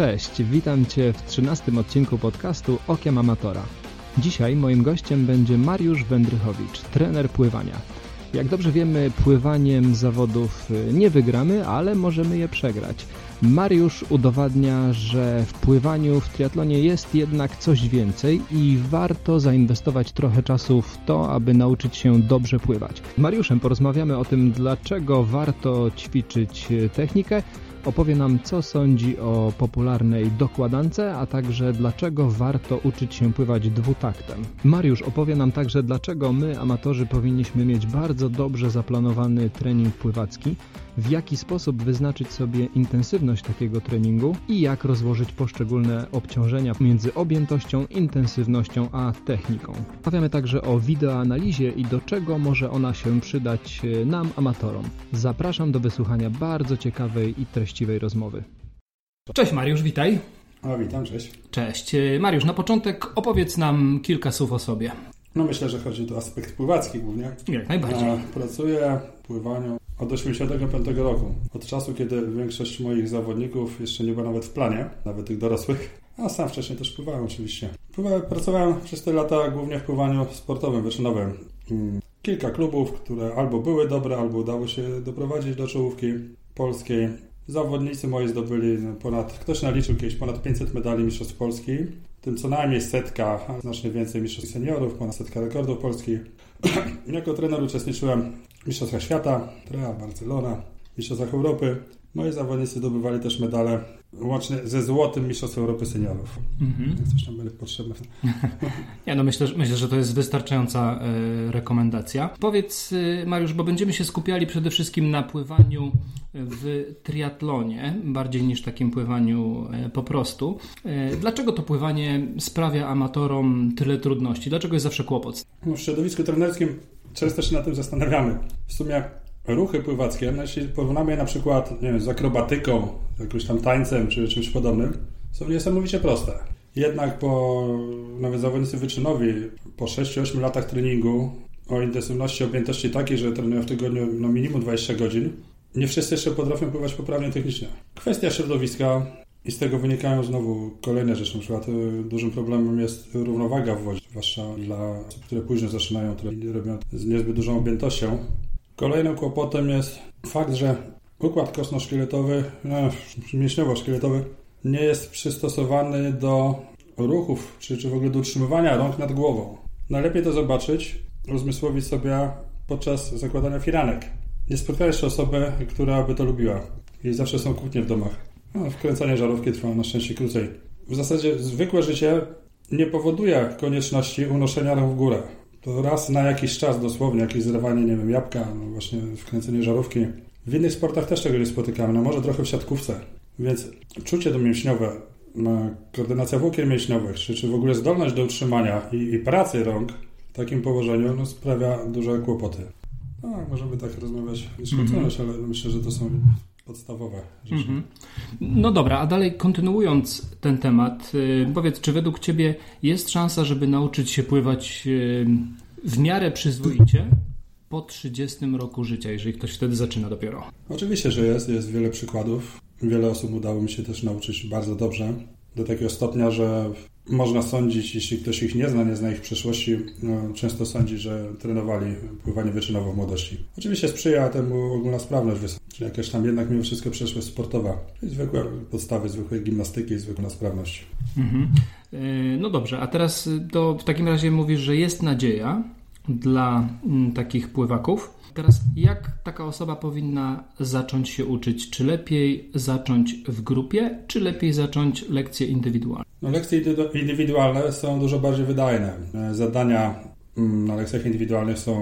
Cześć, witam Cię w 13 odcinku podcastu Okiem Amatora. Dzisiaj moim gościem będzie Mariusz Wędrychowicz, trener pływania. Jak dobrze wiemy, pływaniem zawodów y, nie wygramy, ale możemy je przegrać. Mariusz udowadnia, że w pływaniu w triatlonie jest jednak coś więcej i warto zainwestować trochę czasu w to, aby nauczyć się dobrze pływać. Mariuszem porozmawiamy o tym, dlaczego warto ćwiczyć y, technikę, opowie nam, co sądzi o popularnej dokładance, a także dlaczego warto uczyć się pływać dwutaktem. Mariusz opowie nam także, dlaczego my, amatorzy, powinniśmy mieć bardzo dobrze zaplanowany trening pływacki, w jaki sposób wyznaczyć sobie intensywność takiego treningu i jak rozłożyć poszczególne obciążenia między objętością, intensywnością a techniką. Powiemy także o wideoanalizie i do czego może ona się przydać e, nam, amatorom. Zapraszam do wysłuchania bardzo ciekawej i treściwej rozmowy. Cześć Mariusz, witaj. O, witam, cześć. Cześć. E, Mariusz, na początek opowiedz nam kilka słów o sobie. No myślę, że chodzi tu o aspekt pływacki głównie. Jak najbardziej. Pracuję w pływaniu od 1985 roku. Od czasu, kiedy większość moich zawodników jeszcze nie była nawet w planie, nawet tych dorosłych. A sam wcześniej też pływałem oczywiście. Pływałem, pracowałem przez te lata głównie w pływaniu sportowym, wyczynowym. Mm, kilka klubów, które albo były dobre, albo udało się doprowadzić do czołówki polskiej. Zawodnicy moi zdobyli ponad, ktoś naliczył kiedyś ponad 500 medali Mistrzostw Polski, w tym co najmniej setka, a znacznie więcej Mistrzostw Seniorów, ponad setka rekordów polskich. jako trener uczestniczyłem Mistrzostwach Świata, Trea, Barcelona, Mistrzostwach Europy. Moi zawodnicy zdobywali też medale łącznie ze złotym Mistrzostwem Europy Seniorów. Mhm. Coś tam będzie potrzebne. Ja no myślę, myślę, że to jest wystarczająca y, rekomendacja. Powiedz y, Mariusz, bo będziemy się skupiali przede wszystkim na pływaniu w triatlonie, bardziej niż takim pływaniu y, po prostu. Dlaczego to pływanie sprawia amatorom tyle trudności? Dlaczego jest zawsze kłopot? No, w środowisku trenerskim często się na tym zastanawiamy. W sumie ruchy pływackie, no jeśli porównamy je na przykład nie wiem, z akrobatyką, jakimś tam tańcem czy czymś podobnym, są niesamowicie proste. Jednak po, nawet zawodnicy wyczynowi, po 6-8 latach treningu o intensywności, objętości takiej, że trenują w tygodniu no minimum 20 godzin, nie wszyscy jeszcze potrafią pływać poprawnie technicznie. Kwestia środowiska i z tego wynikają znowu kolejne rzeczy. Na przykład y, dużym problemem jest równowaga w wodzie, zwłaszcza dla osób, które późno zaczynają, które robią z niezbyt dużą objętością. Kolejnym kłopotem jest fakt, że układ kostno-szkieletowy, no, mięśniowo-szkieletowy nie jest przystosowany do ruchów, czy, czy w ogóle do utrzymywania rąk nad głową. Najlepiej to zobaczyć, uzmysłowić sobie podczas zakładania firanek. Nie spotkałem jeszcze osoby, która by to lubiła. I zawsze są kłótnie w domach. No, wkręcanie żarówki trwa na szczęście krócej. W zasadzie zwykłe życie nie powoduje konieczności unoszenia rąk w górę to raz na jakiś czas dosłownie, jakieś zrywanie, nie wiem, jabłka, no właśnie wkręcenie żarówki. W innych sportach też tego nie spotykamy, no może trochę w siatkówce. Więc czucie mięśniowe, no, koordynacja włókien mięśniowych, czy, czy w ogóle zdolność do utrzymania i, i pracy rąk w takim położeniu no, sprawia duże kłopoty. No, możemy tak rozmawiać mm -hmm. ale myślę, że to są podstawowe rzeczy. Mm -hmm. No dobra, a dalej kontynuując ten temat, yy, powiedz, czy według Ciebie jest szansa, żeby nauczyć się pływać yy, w miarę przyzwoicie po 30 roku życia, jeżeli ktoś wtedy zaczyna dopiero? Oczywiście, że jest. Jest wiele przykładów. Wiele osób udało mi się też nauczyć bardzo dobrze. Do takiego stopnia, że można sądzić, jeśli ktoś ich nie zna, nie zna ich przeszłości, no, często sądzi, że trenowali pływanie wyczynowo w młodości. Oczywiście sprzyja temu ogólna sprawność wysoka, czyli jakaś tam jednak mimo wszystko przeszłość sportowa, zwykłe podstawy zwykłej gimnastyki zwykła sprawność. Mhm. E, no dobrze, a teraz to w takim razie mówisz, że jest nadzieja dla mm, takich pływaków. Teraz, jak taka osoba powinna zacząć się uczyć? Czy lepiej zacząć w grupie, czy lepiej zacząć lekcje indywidualne? No, lekcje indywidualne są dużo bardziej wydajne. E, zadania mm, na lekcjach indywidualnych są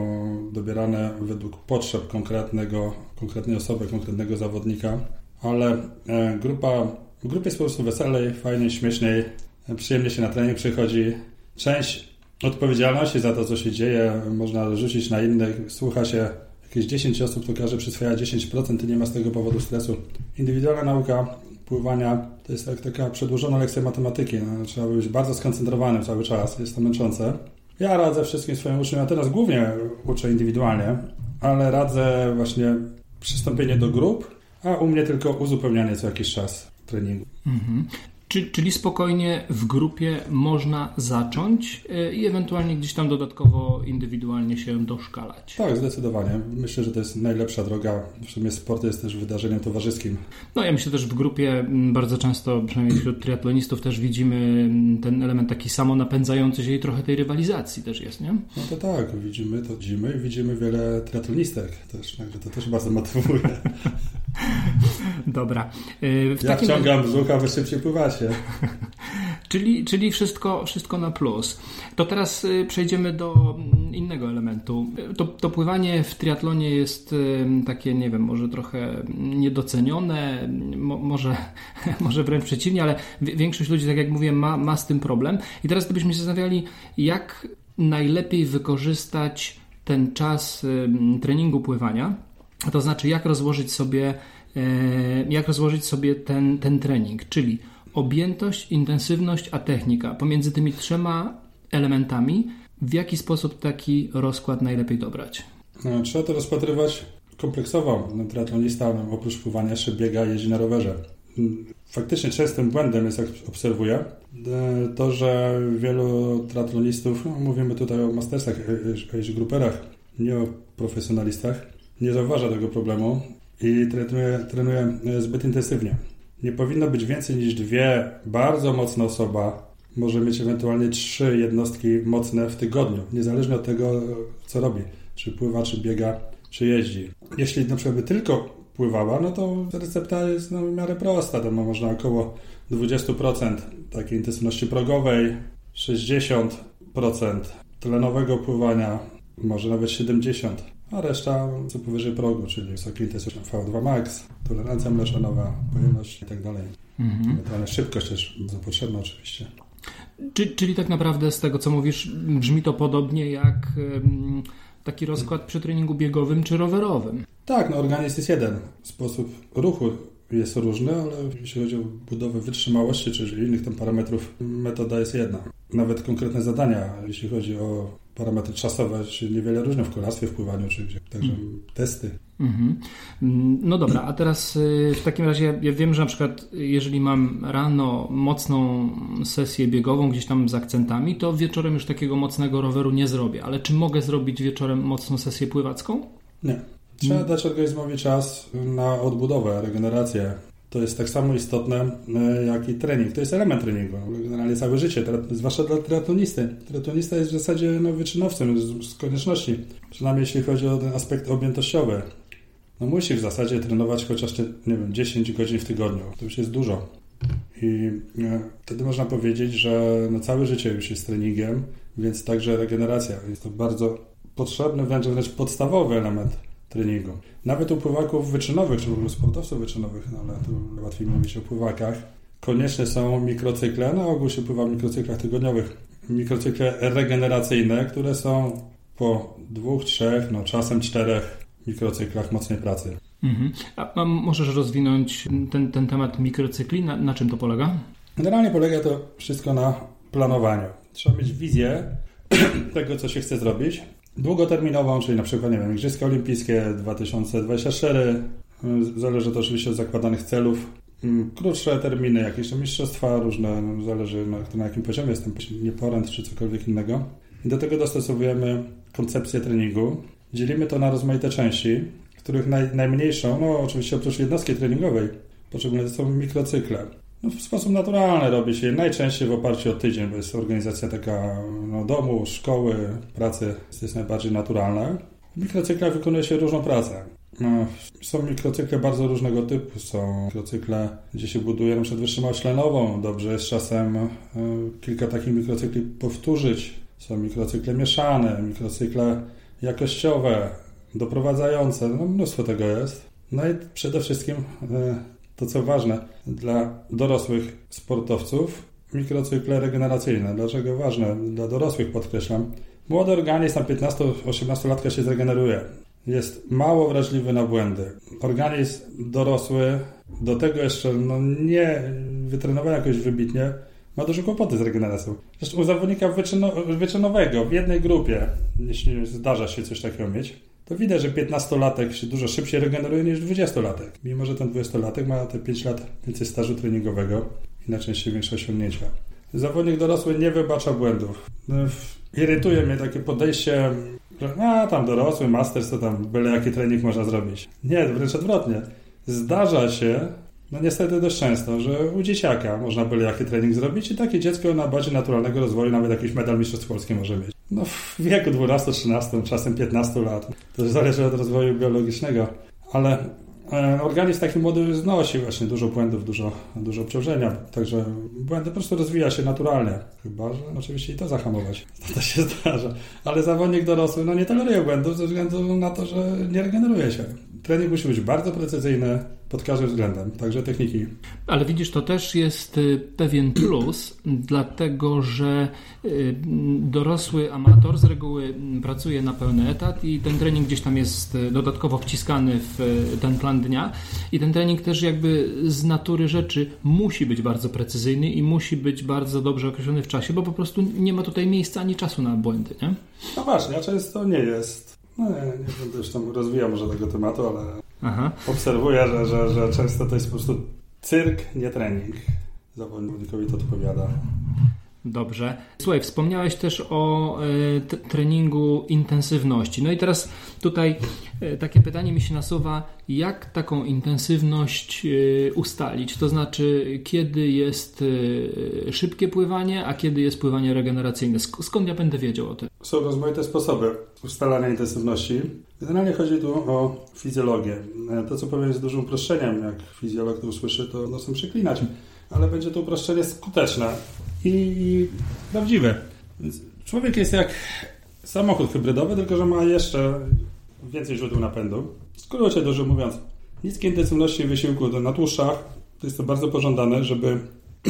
dobierane według potrzeb konkretnego, konkretnej osoby, konkretnego zawodnika, ale e, grupa, w grupie jest po prostu weselej, fajniej, śmieszniej, e, przyjemnie się na trening przychodzi. Część odpowiedzialności za to, co się dzieje, można rzucić na innych. Słucha się jakieś 10 osób, to każdy przyswaja 10% i nie ma z tego powodu stresu. Indywidualna nauka pływania to jest jak taka przedłużona lekcja matematyki. No, trzeba być bardzo skoncentrowanym cały czas, jest to męczące. Ja radzę wszystkim swoim uczniom, ja teraz głównie uczę indywidualnie, ale radzę właśnie przystąpienie do grup, a u mnie tylko uzupełnianie co jakiś czas. treningu. Mhm. Czy, czyli spokojnie w grupie można zacząć e, i ewentualnie gdzieś tam dodatkowo indywidualnie się doszkalać. Tak, zdecydowanie. Myślę, że to jest najlepsza droga. W sumie sport jest też wydarzeniem towarzyskim. No ja myślę też w grupie bardzo często, przynajmniej wśród triatlonistów też widzimy ten element taki samo napędzający się i trochę tej rywalizacji też jest, nie? No to tak, widzimy to widzimy i widzimy wiele triatlonistek też, także to też bardzo motywuje. Dobra. E, w ja takim... wciągam brzuch, a wy szybciej pływacie. czyli, czyli wszystko, wszystko na plus. To teraz y, przejdziemy do mm, innego elementu. To, to pływanie w triatlonie jest y, takie, nie wiem, może trochę niedocenione, mo, może, może wręcz przeciwnie, ale większość ludzi, tak jak mówię, ma, ma z tym problem. I teraz gdybyśmy się zastanawiali, jak najlepiej wykorzystać ten czas y, treningu pływania, to znaczy, jak rozłożyć sobie, e, jak rozłożyć sobie ten, ten trening, czyli objętość, intensywność, a technika. Pomiędzy tymi trzema elementami, w jaki sposób taki rozkład najlepiej dobrać? No, trzeba to rozpatrywać kompleksowo. No, oprócz pływania jeszcze biega, jeździ na rowerze. Faktycznie częstym błędem jest, jak obserwuję, e, to, że wielu triatlonistów, no, mówimy tutaj o mastersach, jeśli gruperach, nie o profesjonalistach, nie zauważa tego problemu i trenuje, trenuje zbyt intensywnie. Nie powinno być więcej niż dwie bardzo mocne osoba. Może mieć ewentualnie trzy jednostki mocne w tygodniu, niezależnie od tego, co robi. Czy pływa, czy biega, czy jeździ. Jeśli na przykład by tylko pływała, no to recepta jest no, w miarę prosta. To ma można około 20% takiej intensywności progowej, 60% tlenowego pływania, może nawet 70% a reszta co powyżej progu, czyli wysoki intensywność V2 max, tolerancja mleczanowa, pojemność i tak dalej. Mhm. Szybkość też bardzo potrzebna oczywiście. Czyli, czyli tak naprawdę z tego, co mówisz, brzmi to podobnie jak taki rozkład przy treningu biegowym czy rowerowym. Tak, no organizm jest jeden. Sposób ruchu jest różny, ale jeśli chodzi o budowę wytrzymałości czy innych tam parametrów, metoda jest jedna. Nawet konkretne zadania, jeśli chodzi o parametry czasowe się niewiele różnią w kolarstwie, w pływaniu, czy gdzie, także mm. testy. Mm-hmm. No dobra, a teraz y, w takim razie ja wiem, że na przykład jeżeli mam rano mocną sesję biegową gdzieś tam z akcentami, to wieczorem już takiego mocnego roweru nie zrobię, ale czy mogę zrobić wieczorem mocną sesję pływacką? Nie. Trzeba mm. dać organizmowi czas na odbudowę, regenerację to jest tak samo istotne e, jak i trening. To jest element treningu. Generalnie całe życie, zwłaszcza dla triatlonisty. Triatlonista jest w zasadzie no, wyczynowcem z, konieczności, przynajmniej jeśli chodzi o ten aspekt objętościowy. No musi w zasadzie trenować chociaż, nie wiem, 10 godzin w tygodniu. To już jest dużo. I e, wtedy można powiedzieć, że no, całe życie już jest treningiem, więc także regeneracja. Jest to bardzo potrzebny, wręcz podstawowy element treningu. Nawet u pływaków wyczynowych, czy w ogóle sportowców wyczynowych, no ale tu łatwiej mówić o pływakach, konieczne są mikrocykle, na ogół się pływa w mikrocyklach tygodniowych. Mikrocykle regeneracyjne, które są po dwóch, trzech, no czasem czterech mikrocyklach mocnej pracy. Mhm. A, możesz rozwinąć ten, ten temat mikrocykli? Na, na czym to polega? Generalnie polega to wszystko na planowaniu. Trzeba mieć wizję tego, co się chce zrobić, długoterminową, czyli na przykład, nie wiem, Igrzyska Olimpijskie 2024, zależy to oczywiście od zakładanych celów. Mm, krótsze terminy, jakieś mistrzostwa różne, no, zależy na, na jakim poziomie jestem, nie poręd czy cokolwiek innego. Do tego dostosowujemy koncepcję treningu. Dzielimy to na rozmaite części, których naj, najmniejszą, no oczywiście oprócz jednostki treningowej, potrzebne są mikrocykle. No, w sposób naturalny robi się najczęściej w oparciu o tydzień, bo jest organizacja taka no, domu, szkoły, pracy jest najbardziej naturalna. W mikrocyklach wykonuje się różną pracę. No, są mikrocykle bardzo różnego typu. Są mikrocykle, gdzie się buduje na przykład wytrzymałość tlenową. Dobrze jest czasem y, kilka takich mikrocykli powtórzyć. Są mikrocykle mieszane, mikrocykle jakościowe, doprowadzające. No, mnóstwo tego jest. No i przede wszystkim y, to co ważne dla dorosłych sportowców, mikrocykle regeneracyjne. Dlaczego ważne? Dla dorosłych podkreślam. Młody organizm na 15-18 latka się zregeneruje. Jest mało wrażliwy na błędy. Organizm dorosły, do tego jeszcze no, nie wytrenowany jakoś wybitnie, ma duże kłopoty z regeneracją. Zresztą u zawodnika wyczyno, wyczynowego w jednej grupie, jeśli zdarza się coś takiego mieć, to widać, że 15-latek się dużo szybciej regeneruje niż 20-latek. Mimo, że ten 20-latek ma te 5 lat więcej stażu treningowego i najczęściej większe osiągnięcia. Zawodnik dorosły nie wybacza błędów. No, irytuje mnie takie podejście, że a tam dorosły, master, to tam byle jaki trening można zrobić. Nie, wręcz odwrotnie. Zdarza się, no niestety dość często, że u dzieciaka można byle jaki trening zrobić i takie dziecko na bazie naturalnego rozwoju nawet jakiś medal mistrzostw Polski może mieć. No w wieku 12-13, czasem 15 lat. To zależy od rozwoju biologicznego, ale e, organizm taki młody znosi właśnie dużo błędów, dużo, dużo obciążenia, także błędy po prostu rozwija się naturalnie. Chyba, że oczywiście i to zahamować. To też się zdarza. Ale zawodnik dorosły no nie toleruje błędów ze względu na to, że nie regeneruje się. Trening musi być bardzo precyzyjny, pod każdym względem, także techniki. Ale widzisz, to też jest y, pewien plus, dlatego że y, dorosły amator z reguły mm, pracuje na pełny etat i ten trening gdzieś tam jest y, dodatkowo wciskany w ten plan dnia i ten trening też jakby z natury rzeczy musi być bardzo precyzyjny i musi być bardzo dobrze określony w czasie, bo po prostu nie ma tutaj miejsca ani czasu na błędy, nie? No właśnie, a często nie jest. No nie, nie będę już tam rozwijał może tego tematu, ale Aha. obserwuję, że, że, że często to jest po prostu cyrk, nie trening. Zawodnikowi to odpowiada. Dobrze. Słuchaj, wspomniałeś też o y, treningu intensywności. No i teraz tutaj y, takie pytanie mi się nasuwa, jak taką intensywność y, ustalić? To znaczy, kiedy jest szybkie pływanie, a kiedy jest pływanie regeneracyjne? Skąd ja będę wiedział o tym? Są rozmaite sposoby ustalania intensywności. Generalnie chodzi tu o fizjologię. To, co powiem, jest dużym uproszczeniem. Jak fizjolog to usłyszy, to nosem przeklinać. Ale będzie to uproszczenie skuteczne i prawdziwe. Więc człowiek jest jak samochód hybrydowy, tylko że ma jeszcze więcej źródeł napędu. W skrócie dużo mówiąc, niskie intensywności wysiłku na tłuszczach to jest to bardzo pożądane, żeby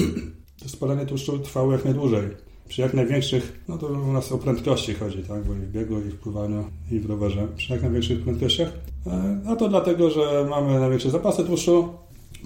to spalanie tłuszczu trwało jak najdłużej. Przy jak największych, no to u nas o prędkości chodzi, tak, bo i w biegu, i w pływaniu, i w rowerze, przy jak największych prędkościach. E, a to dlatego, że mamy największe zapasy tłuszczu.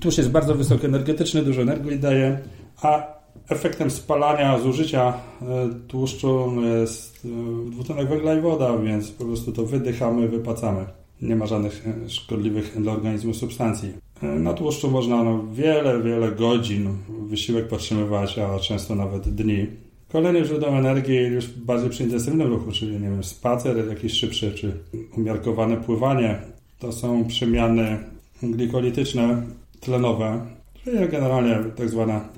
Tłuszcz jest bardzo wysokoenergetyczny, dużo energii daje, a efektem spalania, zużycia e, tłuszczu jest e, dwutlenek węgla i woda, więc po prostu to wydychamy, wypacamy. Nie ma żadnych e, szkodliwych dla organizmu substancji. Na tłuszczu można no, wiele, wiele godzin wysiłek podtrzymywać, a często nawet dni. Kolejny źródeł energii już bardziej przy intensywnym ruchu, czyli nie wiem, spacer jakiś szybszy, czy umiarkowane pływanie, to są przemiany glikolityczne, tlenowe, czyli generalnie tak, zwana,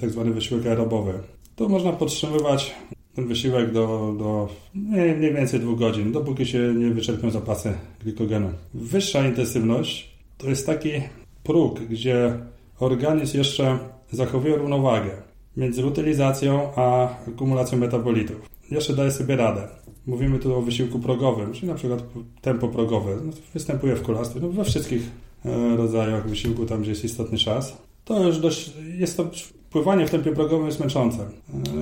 tak zwany wysiłek aerobowy. Tu można podtrzymywać ten wysiłek do, do mniej więcej dwóch godzin, dopóki się nie wyczerpią zapasy glikogenu. Wyższa intensywność to jest taki próg, gdzie organizm jeszcze zachowuje równowagę między utylizacją a akumulacją metabolitów. Jeszcze daje sobie radę. Mówimy tu o wysiłku progowym, czyli na przykład tempo progowe. No, występuje w kolarstwie, no, we wszystkich rodzajach wysiłku, tam gdzie jest istotny czas to już dość, jest to pływanie w tempie progowym jest męczące.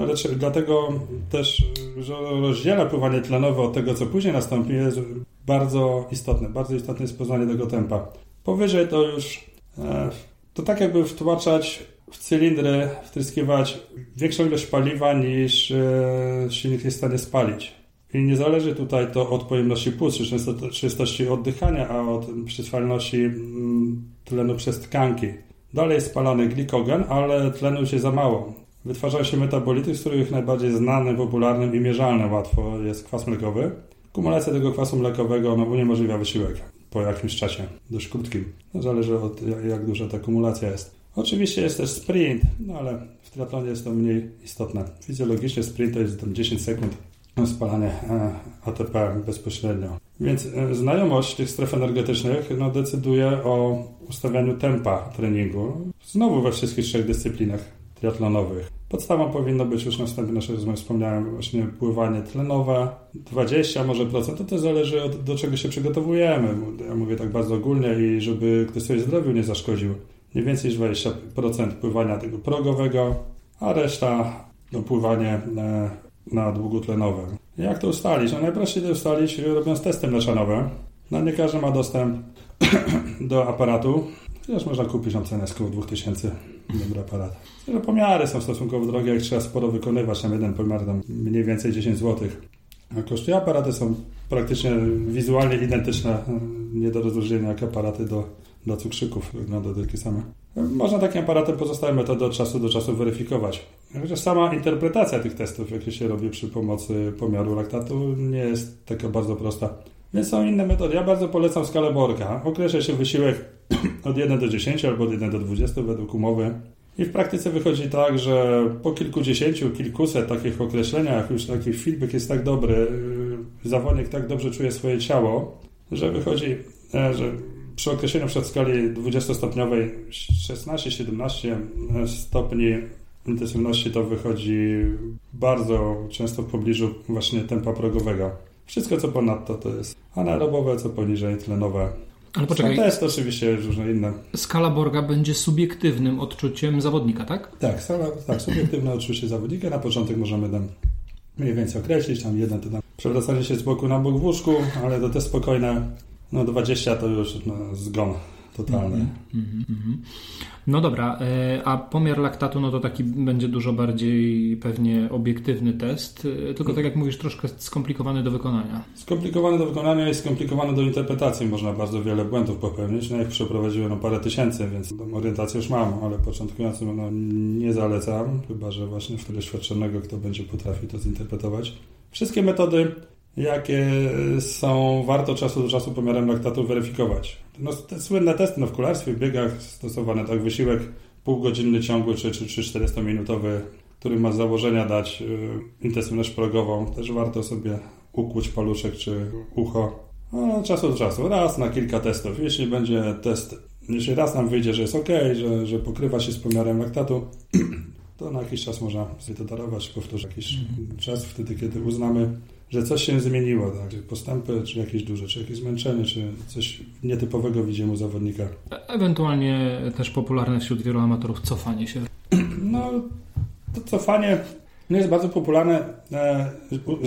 Ale dlatego też, że rozdziela pływanie tlenowe od tego, co później nastąpi, jest bardzo istotne. Bardzo istotne jest poznanie tego tempa. Powyżej to już e, to tak jakby wtłaczać w cylindry, wtryskiwać większą ilość paliwa niż e, silnik jest w stanie spalić. I nie zależy tutaj to od pojemności płuc, czy częstości oddychania, a od przyswalności mm, tlenu przez tkanki. Dalej jest spalany glikogen, ale tlenu się za mało. Wytwarzają się metabolity, z których najbardziej znanym, popularnym i mierzalnym łatwo jest kwas mlekowy. Kumulacja tego kwasu mlekowego no, uniemożliwia wysiłek po jakimś czasie, dość krótkim. No, zależy od jak duża ta kumulacja jest. Oczywiście jest też sprint, no ale w triatlonie jest to mniej istotne. Fizjologicznie sprint to jest 10 sekund spalanie e, ATP bezpośrednio. Więc e, znajomość tych stref energetycznych no, decyduje o ustawianiu tempa treningu. Znowu we wszystkich trzech dyscyplinach triatlonowych. Podstawą powinno być już na wstępie naszej rozmowy wspomniałem właśnie pływanie tlenowe. 20 może procent, to też zależy od do czego się przygotowujemy. Ja mówię tak bardzo ogólnie i żeby ktoś sobie zdrowiu nie zaszkodził. Nie więcej niż 20% pływania tego progowego, a reszta no, pływanie e, na długotlenowe. Jak to ustalić? No najprościej to ustalić robiąc testy mleczanowe. No nie każdy ma dostęp do aparatu. Chociaż można kupić na cenę około 2000 dobry aparat. Że pomiary są stosunkowo drogie, jak trzeba sporo wykonywać. Tam jeden pomiar tam mniej więcej 10 zł. A kosztuje aparaty są praktycznie wizualnie identyczne, nie do rozróżnienia jak aparaty do, do cukrzyków, wygląda takie same. Można takim aparatem pozostałe metody od czasu do czasu weryfikować. Chociaż sama interpretacja tych testów, jakie się robi przy pomocy pomiaru laktatu, nie jest taka bardzo prosta. Więc są inne metody. Ja bardzo polecam skalę Borka. Określa się wysiłek od 1 do 10 albo od 1 do 20 według umowy. I w praktyce wychodzi tak, że po kilkudziesięciu, kilkuset takich określeniach już taki feedback jest tak dobry, yy, zawodnik tak dobrze czuje swoje ciało, że wychodzi, e, że przy określeniu przed skali 20-stopniowej 16-17 stopni intensywności to wychodzi bardzo często w pobliżu właśnie tempa progowego. Wszystko co ponadto to jest anaerobowe, co poniżej tlenowe. Ale poczekaj. To jest oczywiście różne inne. Skala Borga będzie subiektywnym odczuciem zawodnika, tak? Tak, skala, tak subiektywne odczucie zawodnika. Na początek możemy tam mniej więcej określić, tam jeden to tam przewracanie się z boku na bok w łóżku, ale to też spokojne. No 20 to już no, zgon totalny. Mm -hmm, No dobra, e, a pomiar laktatu no to taki będzie dużo bardziej pewnie obiektywny test, e, tylko tak jak mówisz, troszkę skomplikowany do wykonania. Skomplikowany do wykonania i skomplikowany do interpretacji. Można bardzo wiele błędów popełnić. No jak przeprowadziłem no parę tysięcy, więc orientację już mam, ale początkującym no, nie zalecam, chyba że właśnie w doświadczonego, kto będzie potrafił to zinterpretować. Wszystkie metody jakie są warto czasu do czasu pomiarem laktatu weryfikować. No, te słynne testy no, w kolarstwie, w biegach stosowane, tak wysiłek półgodzinny ciągły czy, czy, czy 400-minutowy, który ma z założenia dać y, intensywność progową, też warto sobie ukłuć paluszek czy ucho. No, czasu do czasu, raz na kilka testów. Jeśli będzie test, jeśli raz nam wyjdzie, że jest ok, że, że pokrywa się z pomiarem laktatu, to na jakiś czas można sobie to darować, powtórzyć jakiś mm -hmm. czas, wtedy kiedy uznamy, że coś się zmieniło, tak? postępy, czy jakieś duże, czy jakieś zmęczenie, czy coś nietypowego widzimy u zawodnika. Ewentualnie też popularne wśród wielu amatorów cofanie się. No, to cofanie no jest bardzo popularne, e,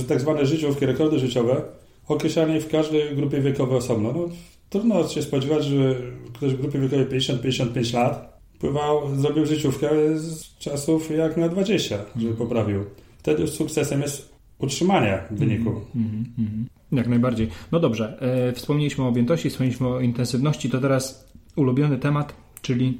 tak zwane życiówki, rekordy życiowe, określanie w każdej grupie wiekowej osobno. No, trudno się spodziewać, że ktoś w grupie wiekowej 50-55 lat pływał, zrobił życiówkę z czasów jak na 20, żeby poprawił. Wtedy już sukcesem jest utrzymania wyniku. Mm, mm, Jak najbardziej. No dobrze, e, wspomnieliśmy o objętości, wspomnieliśmy o intensywności, to teraz ulubiony temat, czyli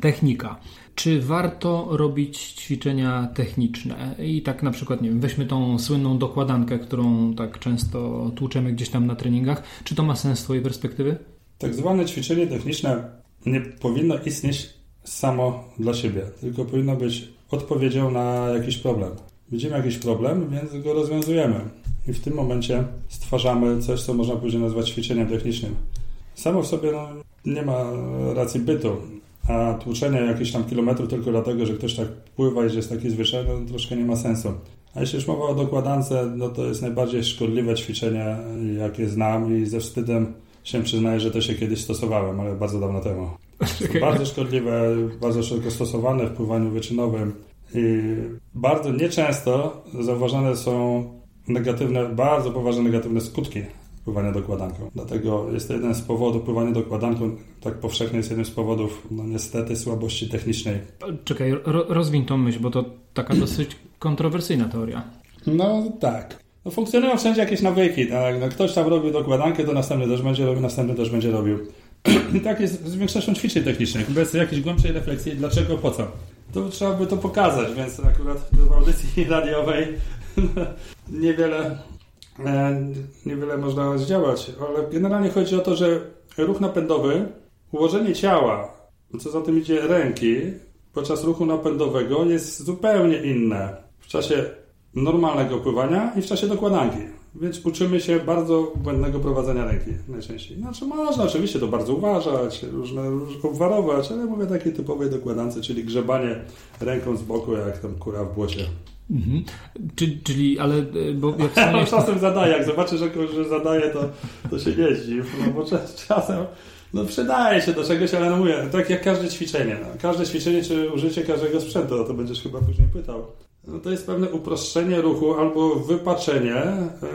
technika. Czy warto robić ćwiczenia techniczne? I tak na przykład, nie wiem, weźmy tą słynną dokładankę, którą tak często tłuczemy gdzieś tam na treningach. Czy to ma sens z Twojej perspektywy? Tak zwane ćwiczenie techniczne nie powinno istnieć samo dla siebie, tylko powinno być odpowiedzią na jakiś problem. Widzimy jakiś problem, więc go rozwiązujemy. I w tym momencie stwarzamy coś, co można później nazwać ćwiczeniem technicznym. Samo w sobie no, nie ma racji bytu, a tłuczenie jakichś tam kilometrów tylko dlatego, że ktoś tak pływa i że jest taki zwyczaj, no troszkę nie ma sensu. A jeśli już mowa o dokładance, no to jest najbardziej szkodliwe ćwiczenie, jakie znam i ze wstydem się przyznaję, że to się kiedyś stosowałem, ale bardzo dawno temu. Bardzo szkodliwe, bardzo szeroko stosowane w pływaniu wyczynowym. I bardzo nieczęsto zauważane są negatywne, bardzo poważne negatywne skutki pływania dokładanką. Dlatego jest to jeden z powodów, pływanie dokładanką tak powszechnie jest jednym z powodów, no niestety, słabości technicznej. Czekaj, ro, rozwiń tą myśl, bo to taka dosyć kontrowersyjna teoria. No tak. No, funkcjonują wszędzie jakieś nawyki, tak? No, ktoś tam robi dokładankę, to następny też będzie robił, następny też będzie robił. I tak jest z większością ćwiczeń technicznych, bez jakiejś głębszej refleksji, dlaczego, po co to trzeba by to pokazać, więc akurat w audycji radiowej niewiele, e, niewiele można zdziałać, ale generalnie chodzi o to, że ruch napędowy, ułożenie ciała, co za tym idzie ręki, podczas ruchu napędowego jest zupełnie inne w czasie normalnego pływania i w czasie dokładanki. Więc uczymy się bardzo błędnego prowadzenia ręki najczęściej. Znaczy można oczywiście to bardzo uważać, różne, obwarować, ale mówię takiej typowej dokładance, czyli grzebanie ręką z boku, jak tam kura w błocie. Mhm. Czyli, czyli, ale e, bo jak wspomniałeś... czasem zadaje, jak zobaczysz, że, że zadaje, to, to się jeździ, no bo czasem no przydaje się do czegoś, ale no mówię, tak jak każde ćwiczenie. No. Każde ćwiczenie, czy użycie każdego sprzętu, o to będziesz chyba później pytał. No to jest pewne uproszczenie ruchu albo wypaczenie, yy,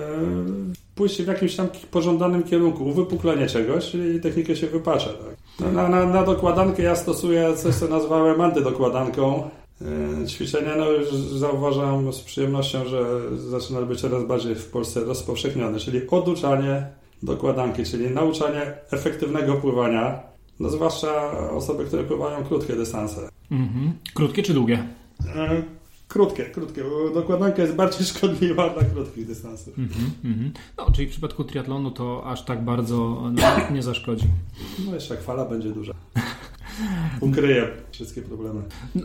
pójście w jakimś tam pożądanym kierunku, uwypuklenie czegoś i technikę się wypacza. Tak? No, na, na, na dokładankę ja stosuję coś, co nazwałem antydokładanką. E, ćwiczenia, no już zauważam z przyjemnością, że zaczyna być coraz bardziej w Polsce rozpowszechnione, czyli oduczanie dokładanki, czyli nauczanie efektywnego pływania, no zwłaszcza osoby, które pływają krótkie dystanse. Mhm. Krótkie czy długie? E, krótkie, krótkie, bo dokładanka jest bardziej szkodliwa dla krótkich dystansów. Mhm, mhm. No, czyli w przypadku triatlonu to aż tak bardzo no, nie zaszkodzi. No jeszcze jak fala będzie duża. ukryje wszystkie problemy.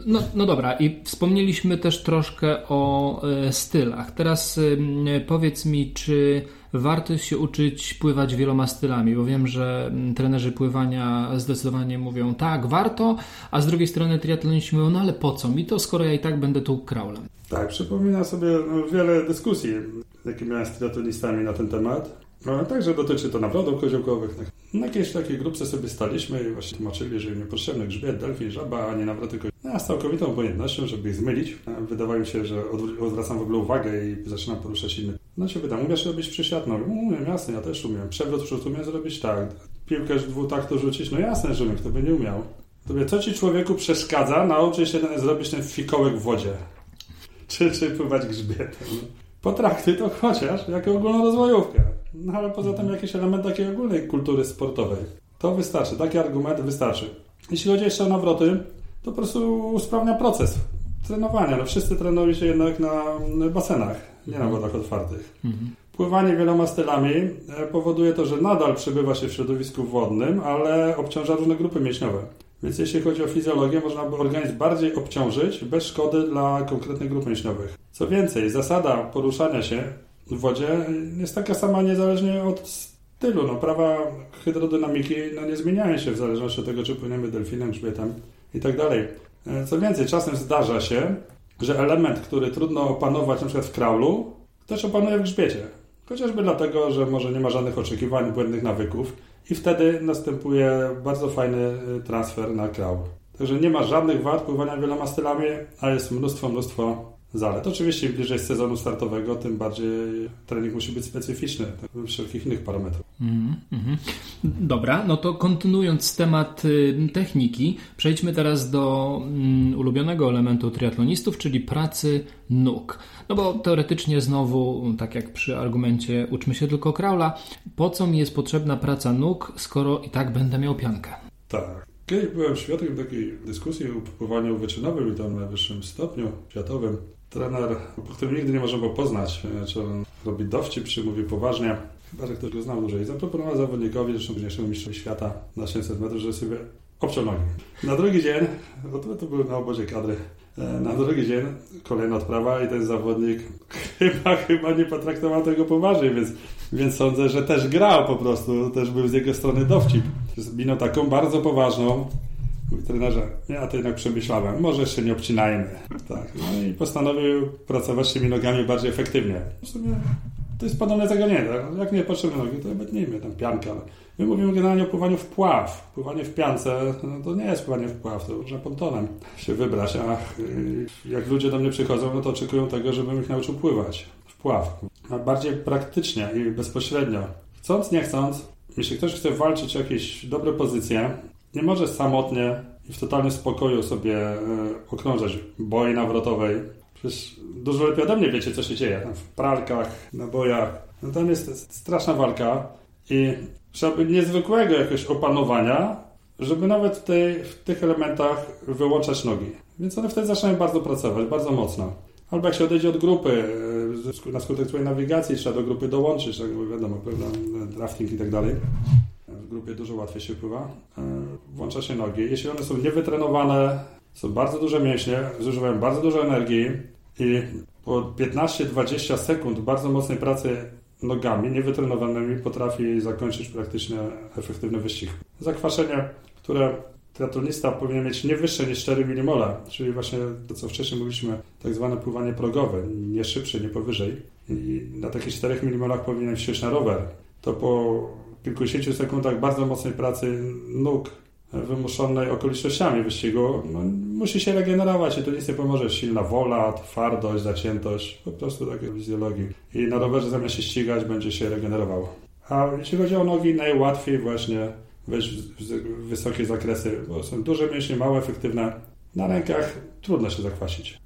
No, no dobra, i wspomnieliśmy też troszkę o e, stylach. Teraz e, powiedz mi, czy warto się uczyć pływać wieloma stylami, bo wiem, że trenerzy pływania zdecydowanie mówią tak, warto, a z drugiej strony triatloniści mówią, no ale po co mi to, skoro ja i tak będę tu kraulem. Tak, przypomina sobie wiele dyskusji, jakie miałem z triatlonistami na ten temat. No, także dotyczy to nawrotów koziołkowych. Na jakiejś takiej grupce sobie staliśmy i właśnie tłumaczyli, że niepotrzebny grzbiet, delfin, żaba, a nie nawroty koziołkowe. Ja z całkowitą obojętnością, żeby ich zmylić. Wydawało mi się, że odwracam w ogóle uwagę i zaczynam poruszać inny. No się pytam, umiesz robić przysiadną? No, umiem, jasne, ja też umiem. Przewrót przód umiem zrobić tak. Piłkę dwutaktu rzucić? No jasne, że umiem, kto by nie umiał. Tobie, co ci człowieku przeszkadza nauczyć się zrobić ten fikołek w wodzie? Czy, czy pływać grzbietem? Potraktuj to chociaż jako ogólną rozwojówkę. No ale poza tym jakiś element takiej ogólnej kultury sportowej. To wystarczy, taki argument wystarczy. Jeśli chodzi jeszcze o nawroty, to po prostu usprawnia proces trenowania. No, wszyscy trenują się jednak na basenach, nie na wodach otwartych. Mhm. Pływanie wieloma stylami e, powoduje to, że nadal przebywa się w środowisku wodnym, ale obciąża różne grupy mięśniowe. Więc jeśli chodzi o fizjologię, można by organizm bardziej obciążyć bez szkody dla konkretnych grup mięśniowych. Co więcej, zasada poruszania się w wodzie jest taka sama niezależnie od stylu. No, prawa hydrodynamiki no, nie zmieniają się w zależności od tego, czy płyniemy delfinem, grzbietem i tak dalej. E, co więcej, czasem zdarza się, że element, który trudno opanować przykład w kraulu, też opanuje w grzbiecie. Chociażby dlatego, że może nie ma żadnych oczekiwań, błędnych nawyków i wtedy następuje bardzo fajny e, transfer na kraul. Także nie ma żadnych wad pływania wieloma stylami, a jest mnóstwo, mnóstwo zalet. Oczywiście im bliżej sezonu startowego, tym bardziej trening musi być specyficzny tak, wszelkich innych parametrów. Mm -hmm. Dobra, no to kontynuując temat y, techniki, przejdźmy teraz do mm, ulubionego elementu triatlonistów, czyli pracy nóg. No bo teoretycznie znowu, tak jak przy argumencie uczmy się tylko kraula, po co mi jest potrzebna praca nóg, skoro i tak będę miał piankę? Tak. Kiedyś byłem świadkiem takiej dyskusji o pływaniu wyczynowym i tam na wyższym stopniu światowym trener, którym nigdy nie można było poznać, e, czy on robi dowcip, czy mówi poważnie. Chyba, że ktoś go znał dłużej. Zaproponował zawodnikowi, zresztą późniejszemu mistrzowi świata na 800 metrów, że sobie obciął nogi. Na drugi dzień, bo to, to był na obozie kadry, e, na drugi dzień kolejna odprawa i ten zawodnik chyba, chyba nie potraktował tego poważnie, więc, więc sądzę, że też grał po prostu, też był z jego strony dowcip. Minął taką bardzo poważną, Mówi trenerze, ja to jednak przemyślałem, może jeszcze nie obcinajmy. Tak. No i postanowił pracować tymi nogami bardziej efektywnie. W sumie to jest podobne zagadnienie. Tak? Jak nie potrzebne nogi, to obetnijmy tam piankę. My mówimy generalnie o pływaniu w pław. Pływanie w piance no to nie jest pływanie w pław, to można pontonem się wybrać. A jak ludzie do mnie przychodzą, no to oczekują tego, żebym ich nauczył pływać w pław. A bardziej praktycznie i bezpośrednio. Chcąc, nie chcąc, jeśli ktoś chce walczyć o jakieś dobre pozycje, nie możesz samotnie i w totalnym spokoju sobie e, okrążać boi nawrotowej. Przecież dużo lepiej ode mnie wiecie, co się dzieje. w pralkach, na bojach. No tam jest straszna walka i trzeba by niezwykłego jakiegoś opanowania, żeby nawet w, w tych elementach wyłączać nogi. Więc one wtedy zaczynają bardzo pracować, bardzo mocno. Albo jak się odejdzie od grupy, e, na skutek swojej nawigacji trzeba do grupy dołączyć, tak wiadomo, drafting i tak dalej grupie dużo łatwiej się pływa. E, włącza się nogi. Jeśli one są niewytrenowane, są bardzo duże mięśnie, zużywają bardzo dużo energii i po 15-20 sekund bardzo mocnej pracy nogami niewytrenowanymi potrafi zakończyć praktycznie efektywny wyścig. Zakwaszenie, które triatlonista powinien mieć nie wyższe niż 4 mmol, czyli właśnie to, co wcześniej mówiliśmy, tak zwane pływanie progowe, nie szybsze, nie powyżej. I na takich 4 mmol powinien wsiąść na rower. To po kilkudziesięciu sekundach bardzo mocnej pracy nóg wymuszonej okolicznościami wyścigu, no, musi się regenerować i tu nic nie pomoże. Silna wola, twardość, zaciętość, po prostu takie fizjologii. I na rowerze zamiast się ścigać, będzie się regenerował. A jeśli chodzi o nogi, najłatwiej właśnie wejść w wysokie zakresy, bo są duże mięśnie, mało efektywne. Na rękach trudno się zakwasić.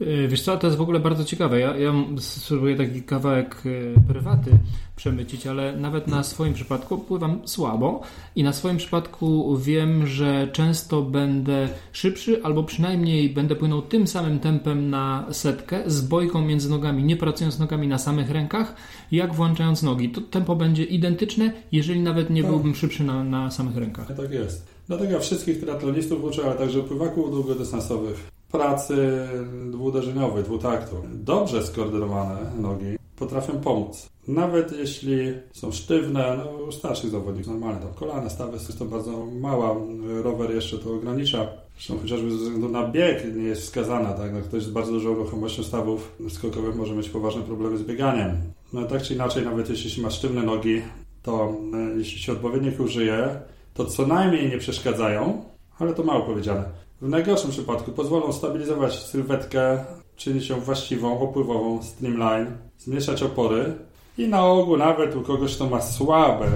Y, wiesz co, to jest w ogóle bardzo ciekawe. Ja, ja spróbuję taki kawałek y, prywaty przemycić, ale nawet na swoim przypadku pływam słabo i na swoim przypadku wiem, że często będę szybszy albo przynajmniej będę płynął tym samym tempem na setkę z bojką między nogami, nie pracując nogami na samych rękach, jak włączając nogi. To tempo będzie identyczne, jeżeli nawet nie tak. byłbym szybszy na, na samych rękach. Tak jest. Dlatego wszystkich triatlonistów uczę, ale także pływaków długodystansowych pracy dwuderzeniowej, dwutaktu. Dobrze skoordynowane nogi potrafią pomóc. Nawet jeśli są sztywne, no u starszych zawodników normalne, tam kolana, stawy to bardzo mała, rower jeszcze to ogranicza. Zresztą chociażby ze względu na bieg nie jest wskazana, tak? No, ktoś z bardzo dużą ruchomością stawów skokowych może mieć poważne problemy z bieganiem. No tak czy inaczej, nawet jeśli ma sztywne nogi, to e, jeśli się odpowiednio ich użyje, to co najmniej nie przeszkadzają, ale to mało powiedziane. W najgorszym przypadku pozwolą stabilizować sylwetkę, czynić ją właściwą, opływową, streamline, zmniejszać opory i na ogół nawet u kogoś, kto ma słabe,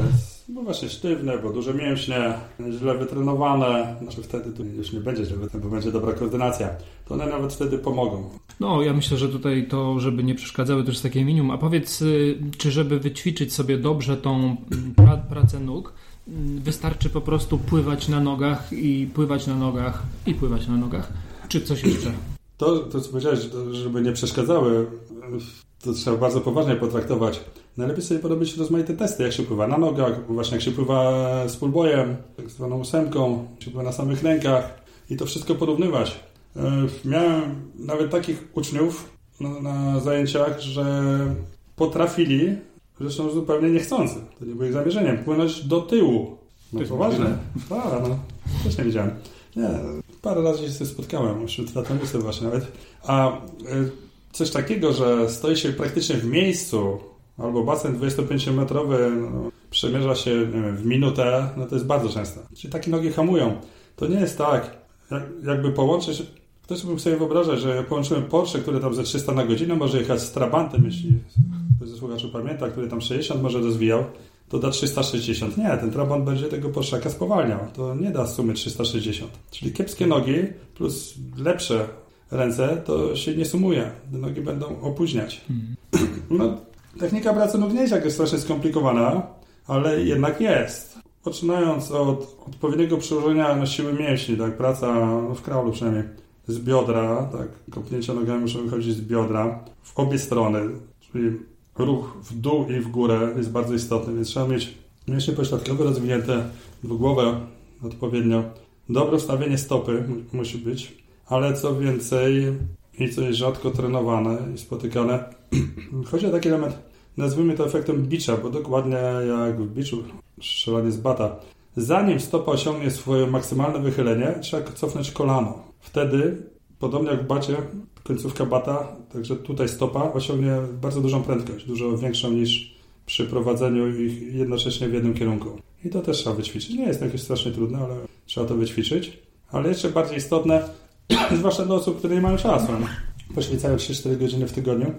bo właśnie sztywne, bo duże mięśnie, źle wytrenowane, znaczy wtedy tu już nie będzie źle bo będzie dobra koordynacja, to one nawet wtedy pomogą. No, ja myślę, że tutaj to, żeby nie przeszkadzały, jest takie minimum. A powiedz, y, czy żeby wyćwiczyć sobie dobrze tą mm, pra pracę nóg, wystarczy po prostu pływać na nogach i pływać na nogach i pływać na nogach? Czy coś jeszcze? To, to co powiedziałeś, żeby nie przeszkadzały, to trzeba bardzo poważnie potraktować. Najlepiej sobie porobić rozmaite testy, jak się pływa na nogach, właśnie jak się pływa z fullboyem, tak zwaną ósemką, jak się pływa na samych rękach i to wszystko porównywać. Miałem nawet takich uczniów na, na zajęciach, że potrafili Zresztą zupełnie niechcący. To nie było ich zamierzeniem. Płynąć do tyłu. No to poważne. Tak, no. Też nie wiedziałem. Nie, parę razy się spotkałem wśród tratonistów właśnie nawet. A y, coś takiego, że stoi się praktycznie w miejscu, albo basen 25-metrowy no, przemierza się wiem, w minutę, no to jest bardzo często. Czyli takie nogi hamują. To nie jest tak, jak, jakby połączyć Ktoś bym sobie wyobrażać, że połączyłem Porsche, które tam ze 300 na godzinę może jechać z Trabantem, jeśli ktoś ze słuchaczy pamięta, który tam 60 może rozwijał, to da 360. Nie, ten Trabant będzie tego Porszaka spowalniał. To nie da sumy 360. Czyli kiepskie nogi plus lepsze ręce, to się nie sumuje. Te nogi będą opóźniać. Hmm. No, technika pracy nie jest jakaś strasznie skomplikowana, ale jednak jest. Poczynając od odpowiedniego przyłożenia na siły mięśni, tak, praca no w kraulu przynajmniej, z biodra, tak, kopnięcia nogami muszą wychodzić z biodra w obie strony, czyli ruch w dół i w górę jest bardzo istotny, więc trzeba mieć mięśnie pośladkowe rozwinięte w głowę odpowiednio. Dobre ustawienie stopy musi być, ale co więcej i co jest rzadko trenowane i spotykane, chodzi o taki element, nazwijmy to efektem bicza, bo dokładnie jak w biczu strzelanie z bata. Zanim stopa osiągnie swoje maksymalne wychylenie, trzeba cofnąć kolano. Wtedy, podobnie jak w bacie, końcówka bata, także tutaj stopa osiągnie bardzo dużą prędkość, dużo większą niż przy prowadzeniu ich jednocześnie w jednym kierunku. I to też trzeba wyćwiczyć. Nie jest jakieś strasznie trudne, ale trzeba to wyćwiczyć. Ale jeszcze bardziej istotne, zwłaszcza dla osób, które nie mają czasu, poświęcają 3-4 godziny w tygodniu,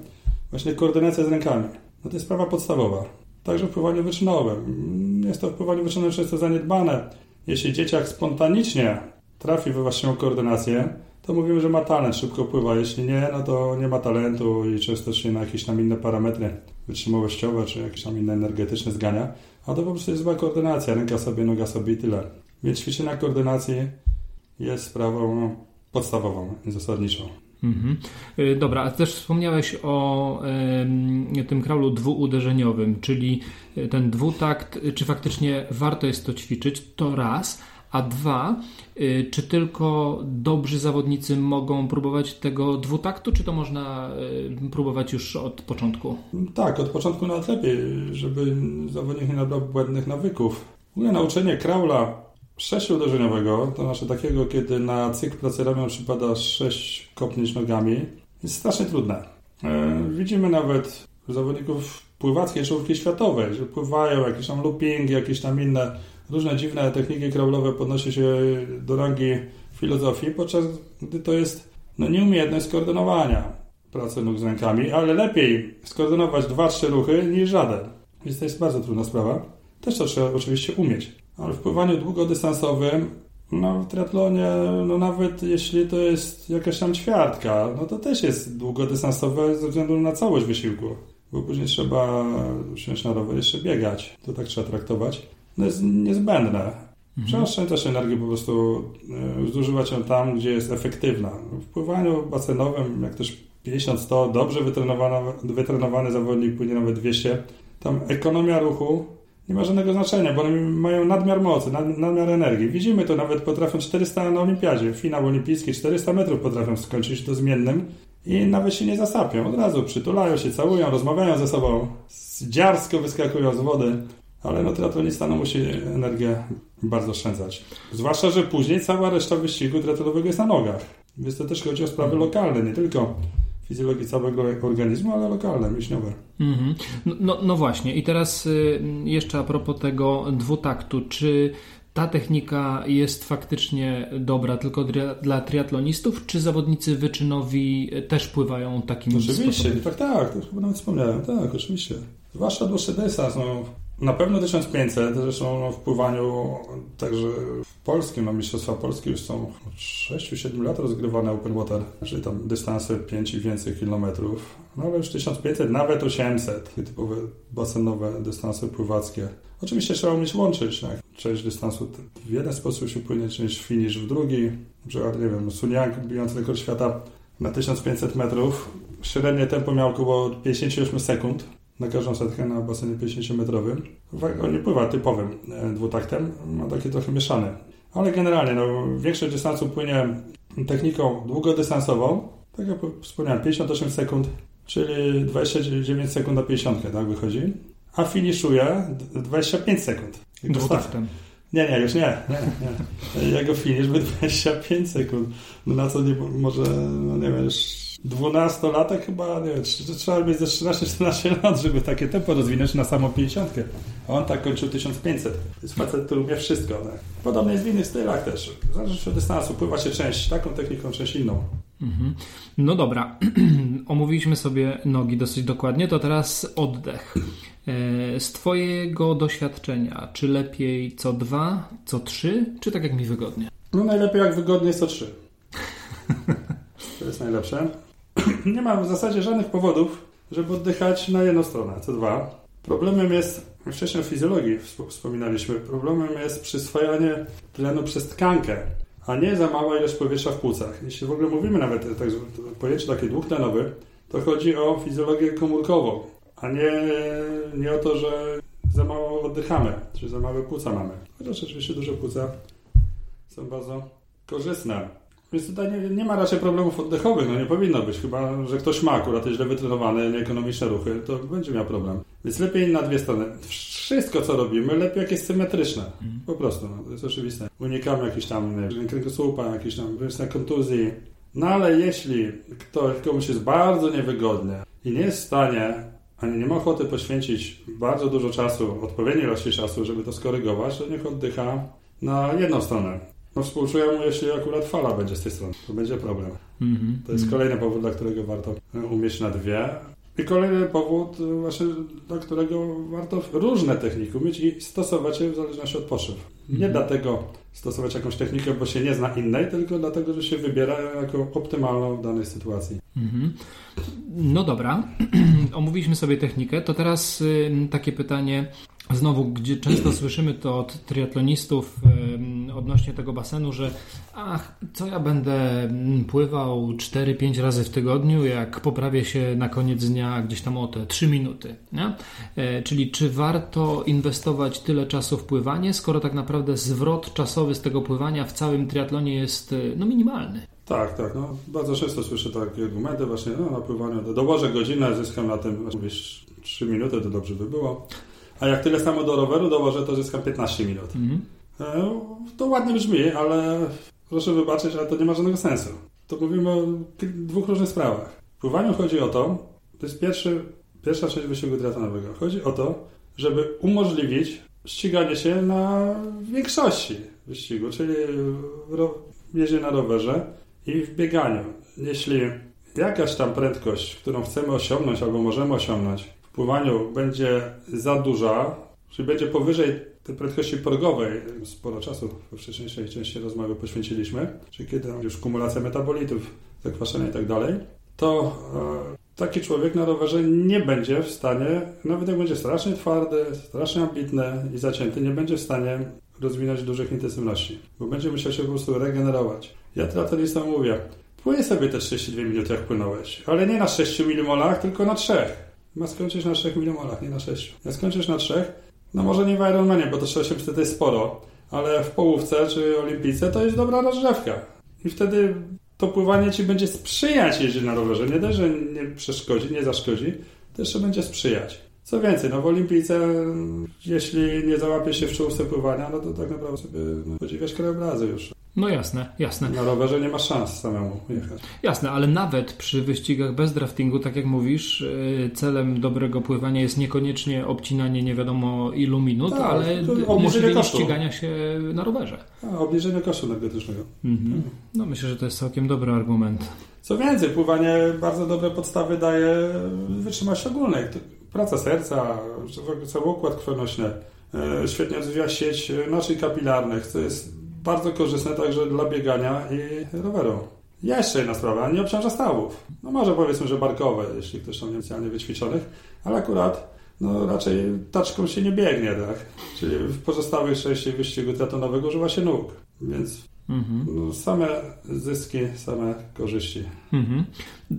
właśnie koordynacja z rękami. No to jest sprawa podstawowa. Także w pływaniu wyczynowym. Jest to w pływaniu wyczynowym często zaniedbane. Jeśli dzieciak spontanicznie trafi we właściwą koordynację, to mówimy, że ma talent, szybko pływa. Jeśli nie, no to nie ma talentu i często się na jakieś tam inne parametry wytrzymałościowe, czy jakieś tam inne energetyczne zgania. A to po prostu jest zła koordynacja. Ręka sobie, noga sobie i tyle. Więc ćwiczenia koordynacji jest sprawą podstawową i zasadniczą. Mhm. Y, dobra, a też wspomniałeś o y, tym kraulu dwuuderzeniowym, czyli ten dwutakt, czy faktycznie warto jest to ćwiczyć, to raz, a dwa, y, czy tylko dobrzy zawodnicy mogą próbować tego dwutaktu, czy to można y, próbować już od początku? Tak, od początku nawet lepiej, żeby zawodnik nie nabrał błędnych nawyków. W nauczenie kraula sześciuderzeniowego, to znaczy takiego, kiedy na cykl pracy ramion przypada sześć kopnięć nogami, jest strasznie trudne. E, widzimy nawet zawodników pływackich czołówki światowej, że pływają jakieś tam loopingi, jakieś tam inne różne dziwne techniki kraulowe podnosi się do rangi filozofii, podczas gdy to jest no, nieumiejętność skoordynowania pracy nóg z rękami, ale lepiej skoordynować dwa, trzy ruchy niż żaden. Więc to jest bardzo trudna sprawa. Też to trzeba oczywiście umieć. Ale w pływaniu długodystansowym No w triatlonie, no nawet jeśli to jest jakaś tam ćwiartka, no to też jest długodystansowe ze względu na całość wysiłku. Bo później trzeba wsiąść na rower jeszcze biegać. To tak trzeba traktować. No jest niezbędne. Mhm. Trzeba oszczędzać energię, po prostu e, zużywać ją tam, gdzie jest efektywna. W pływaniu basenowym, jak też 50-100, dobrze wytrenowany, wytrenowany zawodnik płynie nawet 200, tam ekonomia ruchu nie ma żadnego znaczenia, bo one mają nadmiar mocy, nad, nadmiar energii. Widzimy to, nawet potrafią 400 na olimpiadzie, finał olimpijski, 400 metrów potrafią skończyć to zmiennym i nawet się nie zasapią. Od razu przytulają się, całują, rozmawiają ze sobą, dziarsko wyskakują z wody. Ale no triatlonista musi energię bardzo oszczędzać. Zwłaszcza, że później cała reszta wyścigu triatlonowego jest na nogach. Więc to też chodzi o sprawy lokalne, nie tylko fizjologii całego organizmu, ale lokalne, mięśniowe. Mm-hmm. No, no, no, właśnie, i teraz y, jeszcze a propos tego dwutaktu, czy ta technika jest faktycznie dobra tylko dla triatlonistów, czy zawodnicy wyczynowi też pływają takim oczywiście, sposobem? Oczywiście, tak, tak, to chyba nawet wspomniałem, tak, oczywiście. Zwłaszcza dłuższy dystans, no, na pewno 1500, zresztą no, w pływaniu także w polskim, no Mistrzostwa Polskie już są od 6-7 lat rozgrywane open water, czyli tam dystanse 5 i więcej kilometrów. No ale już 1500, nawet 800, typowe basenowe dystanse pływackie. Oczywiście trzeba umieć łączyć, tak? Część dystansu w jeden sposób się płynie, część finish w drugi. Na przykład, nie wiem, Suniak bijący rekord świata na 1500 metrów. Średnie tempo miał około 58 sekund na każdą setkę na basenie 50-metrowym. On nie pływa typowym e, dwutaktem, ma takie trochę mieszane. Ale generalnie no, większość dystansu płynie techniką długodystansową, tak jak wspomniałem, 58 sekund, czyli 29 sekund na 50, tak wychodzi. A finiszuje 25 sekund. Dwutaktem. Nie, nie, już nie. nie, nie. Jego finisz by 25 sekund. No na co nie, może, no nie wiem, już 12-latek chyba, nie wiem, trzeba mieć ze 13-14 lat, żeby takie tempo rozwinąć na samą 50. A on tak kończył 1500. To jest facet, który umie wszystko. Tak? Podobnie jest w innych stylach też. Zależy od dystansu. Pływa się część taką techniką, część inną. Mhm. No dobra, omówiliśmy sobie nogi dosyć dokładnie, to teraz oddech. E, z Twojego doświadczenia, czy lepiej co dwa, co trzy, czy tak jak mi wygodnie? No najlepiej jak wygodnie co trzy. To jest najlepsze. nie ma w zasadzie żadnych powodów, żeby oddychać na jedną stronę, co dwa. Problemem jest, wcześniej o fizjologii wspominaliśmy, problemem jest przyswajanie tlenu przez tkankę, a nie za mała ilość powietrza w płucach. Jeśli w ogóle mówimy nawet tak, pojęcie takie dwutlenowy, to chodzi o fizjologię komórkową, a nie, nie o to, że za mało oddychamy, czy za małe płuca mamy. Chociaż oczywiście duże płuca są bardzo korzystne. Więc tutaj nie, nie, ma raczej problemów oddechowych, no nie powinno być. Chyba, że ktoś ma akurat źle wytrenowany, nieekonomiczne ruchy, to będzie miał problem. Więc lepiej na dwie strony. Wszystko, co robimy, lepiej jak jest symetryczne. Mhm. Po prostu, no, to jest oczywiste. Unikamy jakichś tam nie, kręgosłupa, jakichś tam kontuzji. No ale jeśli ktoś, komuś jest bardzo niewygodnie i nie jest w stanie, ani nie ma ochoty poświęcić bardzo dużo czasu, odpowiedniej ilości czasu, żeby to skorygować, to niech oddycha na jedną stronę. No współczuję mu, jeśli akurat fala będzie z tej strony. To będzie problem. Mm -hmm. To jest kolejny powód, dla którego warto umieć na dwie. I kolejny powód właśnie, dla którego warto różne techniki umieć i stosować je w zależności od potrzeb. Nie mm -hmm. dlatego stosować jakąś technikę, bo się nie zna innej, tylko dlatego, że się wybiera jako optymalną w danej sytuacji. Mm -hmm. No dobra, omówiliśmy sobie technikę, to teraz y, takie pytanie Znowu, gdzie często słyszymy to od triatlonistów odnośnie tego basenu, że ach, co ja będę mm, pływał 4-5 razy w tygodniu, jak poprawię się na koniec dnia gdzieś tam o te 3 minuty. Nie? E, czyli czy warto inwestować tyle czasu w pływanie, skoro tak naprawdę zwrot czasowy z tego pływania w całym triatlonie jest e, no, minimalny? Tak, tak. No, bardzo często słyszę takie argumenty właśnie, no, na pływaniu dołożę godzinę, zyskam na tym, mówisz 3 minuty, to dobrze by było. A jak tyle samo do roweru dołożę, to zyskam 15 minut. Mhm. E, to ładnie brzmi, ale proszę wybaczyć, ale to nie ma żadnego sensu. To mówimy o dwóch różnych sprawach. W pływaniu chodzi o to, to jest pierwszy, pierwsza część wysiłku triatlonowego. Chodzi o to, żeby umożliwić ściganie się na większości wyścigu, czyli jeździe na rowerze i w bieganiu. Jeśli jakaś tam prędkość, którą chcemy osiągnąć albo możemy osiągnąć, pływaniu będzie za duża, czyli będzie powyżej tej prędkości progowej, sporo czasu we wcześniejszej części rozmowy poświęciliśmy, czyli kiedy już kumulacja metabolitów, zakwaszenia i tak dalej, to e, taki człowiek na rowerze nie będzie w stanie, nawet jak będzie strasznie twardy, strasznie ambitny i zacięty, nie będzie w stanie rozwinąć dużych intensywności, bo będzie musiał się po prostu regenerować. Ja triatlonistom mówię, płyń sobie te 32 minuty jak płynąłeś, ale nie na 6 milimolach, tylko na 3. Ma skończyć na 3 milimolach, nie na 6. Jak skończysz na 3, no może nie w Ironmanie, bo to 800 to jest sporo, ale w połówce czy olimpice to jest dobra rozgrzewka. I wtedy to pływanie ci będzie sprzyjać jeździć na rowerze. Nie dość, że nie przeszkodzi, nie zaszkodzi, to jeszcze będzie sprzyjać. Co więcej, no w olimpijce, jeśli nie załapie się w czołówce pływania, no to tak naprawdę sobie no, podziwiasz krajobrazy już. No jasne, jasne. Na rowerze nie ma szans samemu jechać. Jasne, ale nawet przy wyścigach bez draftingu, tak jak mówisz, y, celem dobrego pływania jest niekoniecznie obcinanie nie wiadomo ilu minut, tak, ale umożliwienie ścigania się na rowerze. A, obniżenie kosztu energetycznego. Mhm. No myślę, że to jest całkiem dobry argument. Co więcej, pływanie bardzo dobre podstawy daje wytrzymałości ogólnej. Praca serca, cały układ krwionośny. E, świetnie rozwija sieć naczyń kapilarnych, co jest bardzo korzystne także dla biegania i roweru. Jeszcze jedna sprawa, nie obciąża stawów. No może powiedzmy, że barkowe, jeśli ktoś tam niespecjalnie wyćwiczonych, ale akurat no raczej taczką się nie biegnie, tak? Czyli w pozostałych części wyścigu triatlonowego używa się nóg, więc Mhm. No, same zyski, same korzyści. Mhm.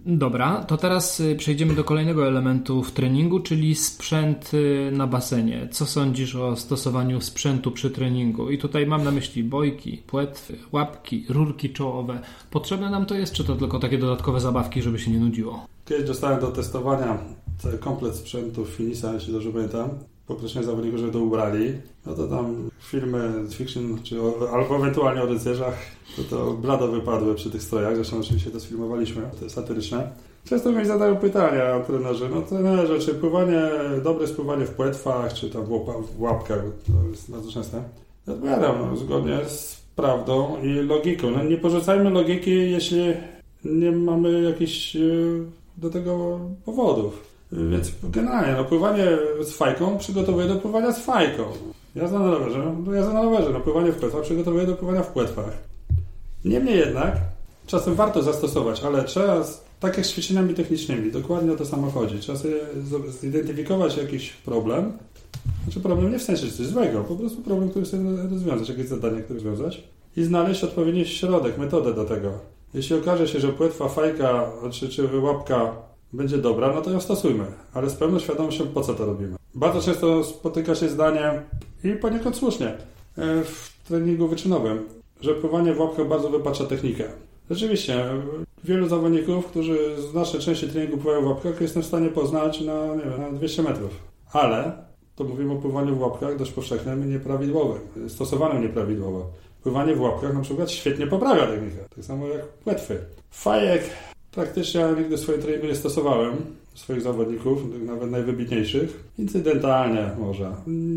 Dobra, to teraz y, przejdziemy do kolejnego elementu w treningu, czyli sprzęt y, na basenie. Co sądzisz o stosowaniu sprzętu przy treningu? I tutaj mam na myśli bojki, płetwy, łapki, rurki czołowe. Potrzebne nam to jest, czy to tylko takie dodatkowe zabawki, żeby się nie nudziło? Kiedyś dostałem do testowania cały komplet sprzętu Finisa, jeśli dobrze pamiętam poproszenie zawodników, żeby to ubrali, no to tam filmy fiction, czy o, albo ewentualnie o rycerzach, to to wypadły przy tych strojach, zresztą oczywiście to sfilmowaliśmy, to jest satyryczne. Często mi zadają pytania trenerzy, no trenerze, czy pływanie, dobre spływanie w płetwach, czy tam w łapkach, to jest bardzo częste. Odpowiadam, no, zgodnie z prawdą i logiką. No, nie porzucajmy logiki, jeśli nie mamy jakichś e, do tego powodów. Więc generalnie, no, pływanie z fajką przygotowuję do pływania z fajką. Jazda na rowerze, no jazda na rowerze, no pływanie w płetwach przygotowuję do pływania w płetwach. Niemniej jednak, czasem warto zastosować, ale trzeba, tak jak z ćwiczeniami technicznymi, dokładnie o to samo chodzi. Trzeba sobie zidentyfikować jakiś problem, znaczy problem nie w sensie coś złego, po prostu problem, który chcę rozwiązać, jakieś zadanie, które rozwiązać i znaleźć odpowiedni środek, metodę do tego. Jeśli okaże się, że płetwa, fajka czy, czy łapka będzie dobra, no to ją stosujmy, ale z pełną świadomością po co to robimy. Bardzo często spotyka się zdanie, i poniekąd słusznie, e, w treningu wyczynowym, że pływanie w łapkach bardzo wypacza technikę. Rzeczywiście, wielu zawodników, którzy z naszej części treningu pływają w łapkach, jestem w stanie poznać na, nie wiem, na 200 metrów. Ale to mówimy o pływaniu w łapkach dość powszechnym i nieprawidłowym, stosowanym nieprawidłowo. Pływanie w łapkach na przykład świetnie poprawia technikę, tak samo jak płetwy. Fajek Praktycznie ja nigdy w swoim treningu nie stosowałem swoich zawodników, nawet najwybitniejszych. Incydentalnie może.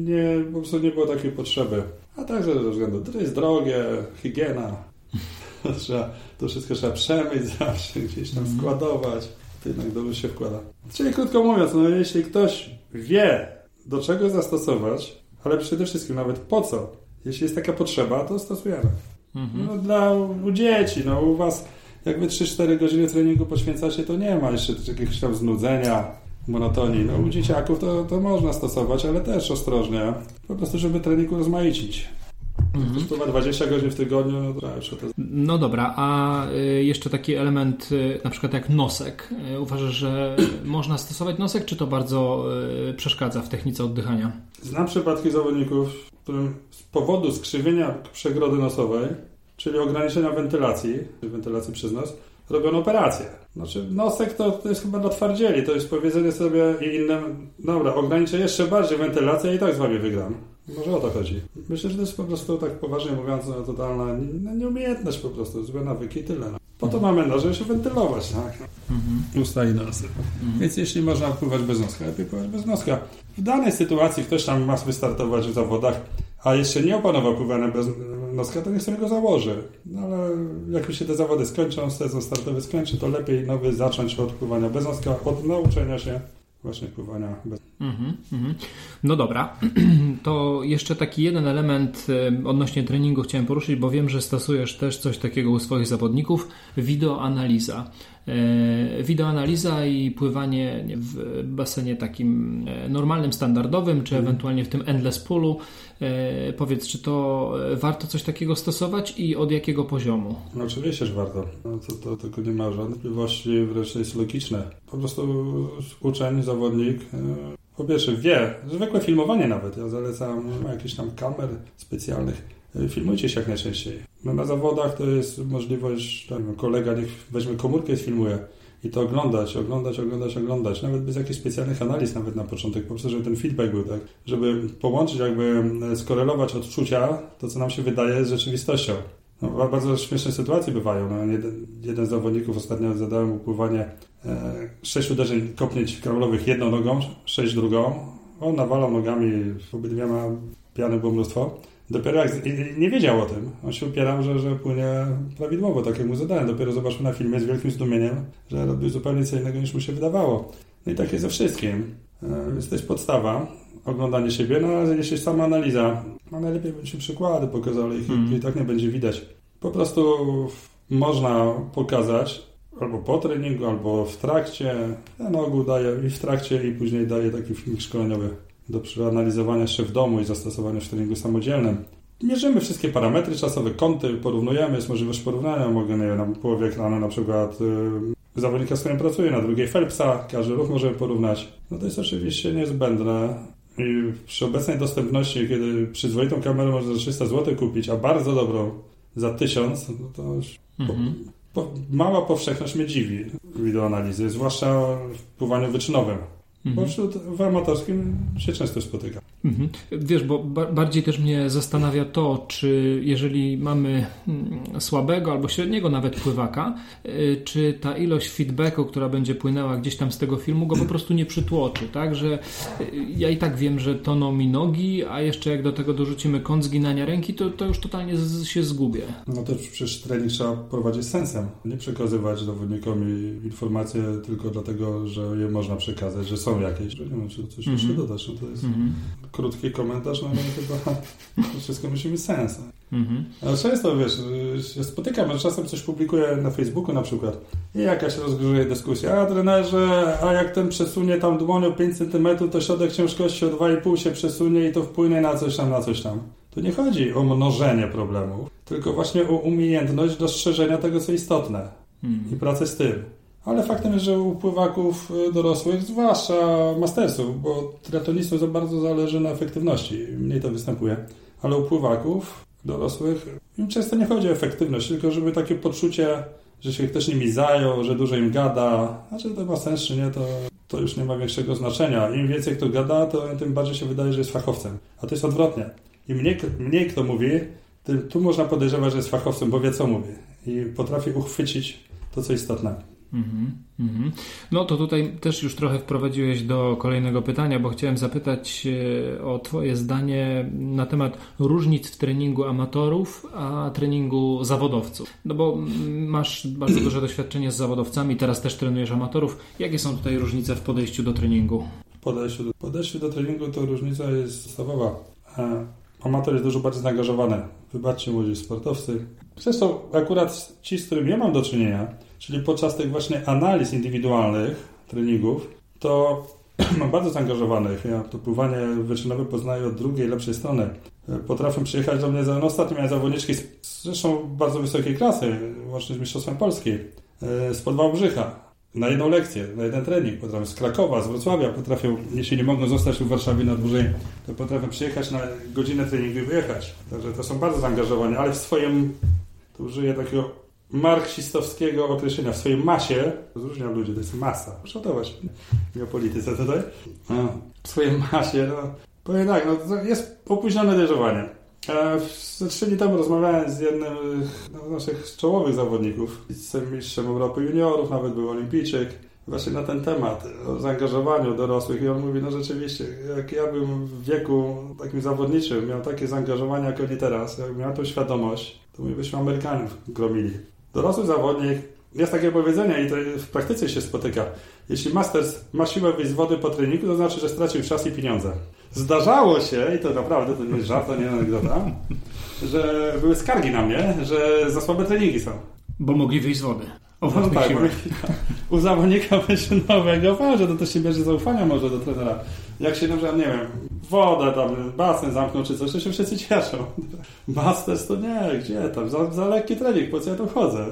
Nie, po prostu nie było takiej potrzeby. A także ze względu, to jest drogie, higiena. trzeba, to wszystko trzeba przemyć zawsze, gdzieś tam mhm. składować. To jednak dobrze się wkłada. Czyli krótko mówiąc, no jeśli ktoś wie, do czego zastosować, ale przede wszystkim nawet po co, jeśli jest taka potrzeba, to stosujemy. Mhm. No, dla u dzieci, no u was jak wy 3-4 godziny treningu poświęcacie, to nie ma jeszcze jakiegoś tam znudzenia, monotonii. No u dzieciaków to, to można stosować, ale też ostrożnie. Po prostu, żeby trening rozmaicić. Mhm. 20 godzin w tygodniu, no to to... No dobra, a y, jeszcze taki element, y, na przykład jak nosek. Y, uważasz, że można stosować nosek, czy to bardzo przeszkadza w technice oddychania? Znam przypadki zawodników, którym z powodu skrzywienia przegrody nosowej czyli ograniczenia wentylacji, wentylacji przez nos, robiono operację. Znaczy, nosek to, to jest chyba dla twardzieli, to jest powiedzenie sobie i innym, dobra, ograniczę jeszcze bardziej wentylację i tak z wami wygram. Może o to chodzi. Myślę, że to jest po prostu, tak poważnie mówiąc, no, totalna nieumiejętność po prostu, złe nawyki i tyle. No. Po to mamy nos, żeby się wentylować, tak? Mhm. Usta i nosy. Mhm. Więc jeśli można pływać bez noska, lepiej pływać bez noska. W danej sytuacji ktoś tam ma wystartować w zawodach, a jeszcze nie opanował pływania bez noska, to niech sobie go założy. No ale jak już się te zawody skończą, sezon startowy skończy, to lepiej nowy zacząć od pływania bez noska, od nauczenia się właśnie pływania bez... Mhm, mhm. No dobra, to jeszcze taki jeden element odnośnie treningu chciałem poruszyć, bo wiem, że stosujesz też coś takiego u swoich zawodników, wideoanaliza. E, wideoanaliza i pływanie w basenie takim e, normalnym, standardowym, czy mhm. ewentualnie w tym endless poolu. E, powiedz, czy to warto coś takiego stosować i od jakiego poziomu? No oczywiście, że warto. No, to, to, tego nie ma wątpliwości, wręcz jest logiczne. Po prostu uczeń, zawodnik po pierwsze wie, zwykłe filmowanie nawet, ja zalecam, jakichś tam kamer specjalnych, filmujcie się jak najczęściej. No na zawodach to jest możliwość, tak, kolega niech weźmie komórkę i filmuje i to oglądać, oglądać, oglądać, oglądać, nawet bez jakichś specjalnych analiz nawet na początek, po prostu, żeby ten feedback był, tak, żeby połączyć, jakby skorelować odczucia, to co nam się wydaje z rzeczywistością. No, bardzo śmieszne sytuacje bywają. No, jeden, jeden z zawodników ostatnio zadałem upływanie e, sześć uderzeń kopnięć krawlowych jedną nogą, sześć drugą. On nawalał nogami, obydwiema piany było mnóstwo. Dopiero jak nie wiedział o tym, on się upierał, że, że płynie prawidłowo, tak jak mu zadałem. Dopiero zobaczył na filmie z wielkim zdumieniem, że robił zupełnie co innego niż mu się wydawało. No i tak jest ze wszystkim. E, jest podstawa, oglądanie siebie, no ale jeśli sama analiza, no najlepiej by się przykłady pokazały, ich mm. i tak nie będzie widać. Po prostu można pokazać albo po treningu, albo w trakcie. Ja na ogół daję i w trakcie, i później daję taki filmik szkoleniowy do przeanalizowania jeszcze w domu i zastosowania w treningu samodzielnym. Mierzymy wszystkie parametry czasowe, kąty, porównujemy, jest możliwość porównania. Mogę, nie wiem, na połowie ekranu na przykład yy, zawodnika, z którym pracuję, na drugiej Phelpsa, każdy ruch możemy porównać. No to jest oczywiście niezbędne. I przy obecnej dostępności, kiedy przyzwoitą kamerę można za 300 zł kupić, a bardzo dobrą za 1000, no to mhm. po, po, mała powszechność mnie dziwi wideoanalizy, zwłaszcza w pływaniu wyczynowym. Mhm. Wśród, w amatorskim się często spotyka. Mhm. Wiesz, bo ba bardziej też mnie zastanawia to, czy jeżeli mamy mm, słabego albo średniego nawet pływaka, y, czy ta ilość feedbacku, która będzie płynęła gdzieś tam z tego filmu, go po prostu nie przytłoczy, tak? Że y, ja i tak wiem, że toną mi nogi, a jeszcze jak do tego dorzucimy kąt zginania ręki, to, to już totalnie się zgubię. No to przecież trening trzeba prowadzić sensem. Nie przekazywać zawodnikom informacje tylko dlatego, że je można przekazać, że są jakieś. Nie wiem, czy coś jeszcze dodać. No to jest... -hmm krótki komentarz, no ale chyba to wszystko musi mieć sens. Mhm. Ale często, wiesz, się spotykam, że czasem coś publikuję na Facebooku na przykład i jakaś rozgrzuje dyskusja, a trenerze, a jak ten przesunie tam dłonią 5 cm, to środek ciężkości o 2,5 się przesunie i to wpłynie na coś tam, na coś tam. Tu nie chodzi o mnożenie problemów, tylko właśnie o umiejętność dostrzeżenia tego, co istotne mhm. i pracę z tym. Ale faktem jest, że u pływaków y, dorosłych, zwłaszcza mastersów, bo triatlonistów za bardzo zależy na efektywności, mniej to występuje, ale u pływaków dorosłych im często nie chodzi o efektywność, tylko żeby takie poczucie, że się też nimi zajął, że dużo im gada, znaczy to ma sens czy nie, to, to już nie ma większego znaczenia. Im więcej kto gada, to tym bardziej się wydaje, że jest fachowcem. A to jest odwrotnie. Im mniej, mniej kto mówi, tym tu można podejrzewać, że jest fachowcem, bo wie co mówi i potrafi uchwycić to, co istotne. Mm -hmm. No to tutaj też już trochę wprowadziłeś do kolejnego pytania, bo chciałem zapytać o Twoje zdanie na temat różnic w treningu amatorów, a treningu zawodowców. No bo masz bardzo duże doświadczenie z zawodowcami, teraz też trenujesz amatorów. Jakie są tutaj różnice w podejściu do treningu? Podejściu do, podejściu do treningu to różnica jest podstawowa. E, amator jest dużo bardziej zaangażowany. Wybaczcie młodzi sportowcy. Zresztą akurat ci, z którymi ja mam do czynienia, czyli podczas tych właśnie analiz indywidualnych treningów, to mam bardzo zaangażowanych. Ja to pływanie wyczynowe poznaję od drugiej, lepszej strony. Potrafię przyjechać do mnie, no ostatnio miałem zawodniczki z, zresztą bardzo wysokiej klasy, łącznie z Mistrzostwem Polski, e, z Wałbrzycha, na jedną lekcję, na jeden trening. Potrafię z Krakowa, z Wrocławia, potrafią, jeśli nie mogą zostać w Warszawie na dłużej, to potrafią przyjechać na godzinę treningu i wyjechać. Także to są bardzo zaangażowani, ale w swoim, tu użyję takiego marksistowskiego określenia w swojej masie, rozróżniam ludzi, to jest masa, szacować nie o polityce tutaj, w swojej masie, no, powiem tak, no, jest opóźnione dojrzewanie. Ze trzy dni temu rozmawiałem z jednym no, z naszych czołowych zawodników, z mistrzem Europy juniorów, nawet był olimpijczyk, właśnie na ten temat, o zaangażowaniu dorosłych i on mówi, no rzeczywiście, jak ja bym w wieku takim zawodniczym miał takie zaangażowanie jak oni teraz, jak miał tą świadomość, to my byśmy Amerykanów gromili. Dorosły zawodnik Jest takie powiedzenie i to w praktyce się spotyka. Jeśli Masters ma siłę wyjść z wody po treningu, to znaczy, że stracił czas i pieniądze. Zdarzało się, i to naprawdę, to nie jest żart, to nie anegdota, że były skargi na mnie, że za słabe treningi są. Bo mogli wyjść z wody. O no tak, u zawodnika nowego ważne, to też się bierze zaufania może do trenera. Jak się na przykład, nie wiem, wodę tam, basen zamknął czy coś, to się wszyscy cieszą. Masters to nie, gdzie tam, za, za lekki trening, po co ja tu chodzę?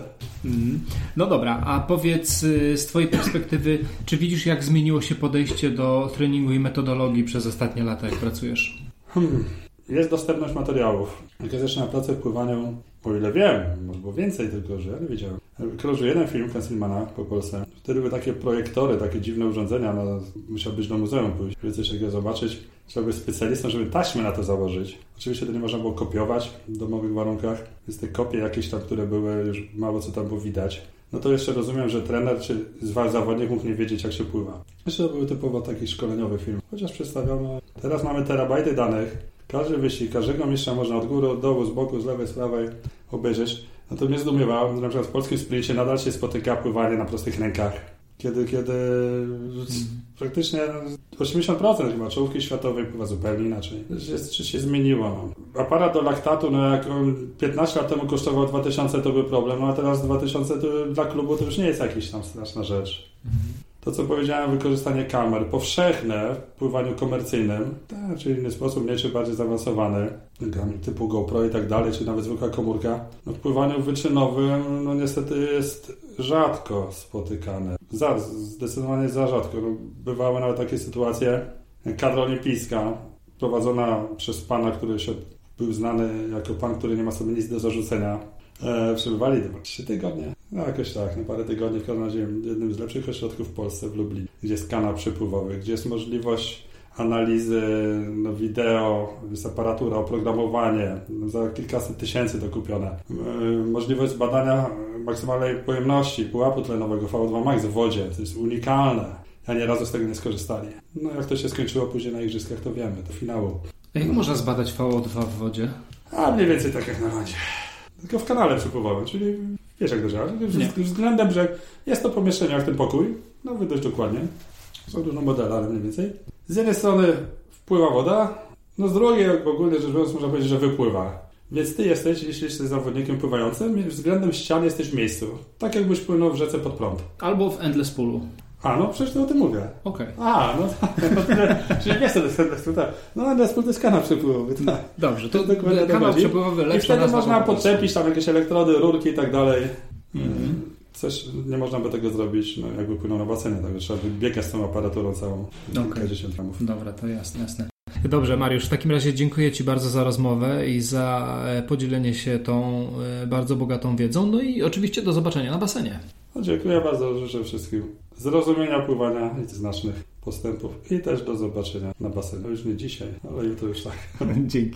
Mm. No dobra, a powiedz y, z Twojej perspektywy, czy widzisz jak zmieniło się podejście do treningu i metodologii przez ostatnie lata, jak pracujesz? Hmm. Jest dostępność materiałów. Jak ja zaczynałem pracę w pływaniu, o ile wiem, może było więcej tylko, że ja nie wiedziałem. Krążył jeden film Fensilmana po Polsce. Wtedy były takie projektory, takie dziwne urządzenia. No, musiał być do muzeum pójść, żeby coś takiego zobaczyć. Trzeba być specjalistą, żeby taśmy na to założyć. Oczywiście to nie można było kopiować w domowych warunkach, więc te kopie jakieś tam, które były, już mało co tam było widać. No to jeszcze rozumiem, że trener czy zawodnik mógł nie wiedzieć, jak się pływa. Jeszcze to były typowo taki szkoleniowy film. Chociaż przedstawiono... Teraz mamy terabajty danych. Każdy wyścig, każdego mistrza można od góry, od dołu, z boku, z lewej, z prawej obejrzeć. No to mnie zdumiewało, że na przykład w polskim sprincie nadal się spotyka pływanie na prostych rękach. Kiedy, kiedy mm. praktycznie 80% chyba czołówki światowej pływa zupełnie inaczej. Jest, czy się zmieniło. No. Aparat do laktatu, no jak on 15 lat temu kosztował 2000, to był problem, no a teraz 2000 to dla klubu to już nie jest jakaś tam straszna rzecz. Mhm to, co powiedziałem, wykorzystanie kamer powszechne w pływaniu komercyjnym, tak, czy inny sposób, nie czy bardziej zaawansowany, typu GoPro i tak dalej, czy nawet zwykła komórka, no, w pływaniu wyczynowym, no niestety jest rzadko spotykane. Za, zdecydowanie za rzadko. No, bywały nawet takie sytuacje, kadra olimpijska prowadzona przez pana, który się był znany jako pan, który nie ma sobie nic do zarzucenia. E, przebywali chyba trzy tygodnie no jakoś tak, no parę tygodni w każdym razie jednym z lepszych ośrodków w Polsce w Lublinie, gdzie jest kanał przepływowy, gdzie jest możliwość analizy no, wideo, jest aparatura, oprogramowanie, no, za kilkaset tysięcy to kupione. Możliwość zbadania maksymalnej pojemności pułapu tlenowego VO2 max w wodzie, to jest unikalne. Ja nie razu z tego nie skorzystali. No jak to się skończyło później na igrzyskach, to wiemy, do finału. Jak można zbadać VO2 w wodzie? A mniej więcej tak jak na wodzie. Tylko w kanale przepływowym, czyli Wiesz jak to działa? Względem, że jest to pomieszczenie jak ten pokój, no dość dokładnie. Są różne modele, ale mniej więcej. Z jednej strony wpływa woda, no z drugiej ogólnie rzecz biorąc można powiedzieć, że wypływa. Więc ty jesteś, jeśli jesteś zawodnikiem pływającym, względem ścian jesteś w miejscu. Tak jakbyś płynął w rzece pod prąd. Albo w Endless Poolu. A, no przecież to o tym mówię. Okej. Okay. A, no tak. Czyli nie to jest Endless Pool, tak. No Endless Pool to jest kanał przepływowy, tak. Dobrze, to, to kanał przepływowy lepszy. I wtedy można podczepić tam jakieś elektrody, rurki i tak dalej. Mhm. Coś nie można by tego zrobić, no, jakby płynął na basenie, także trzeba by biegać z tą aparaturą całą, okay. 10 gramów. Dobra, to jasne, jasne. Dobrze, Mariusz, w takim razie dziękuję Ci bardzo za rozmowę i za e, podzielenie się tą e, bardzo bogatą wiedzą. No i oczywiście do zobaczenia na basenie. No, dziękuję bardzo, życzę wszystkim zrozumienia pływania i znacznych postępów i też do zobaczenia na basenie. No już nie dzisiaj, ale jutro już tak. Dzięki.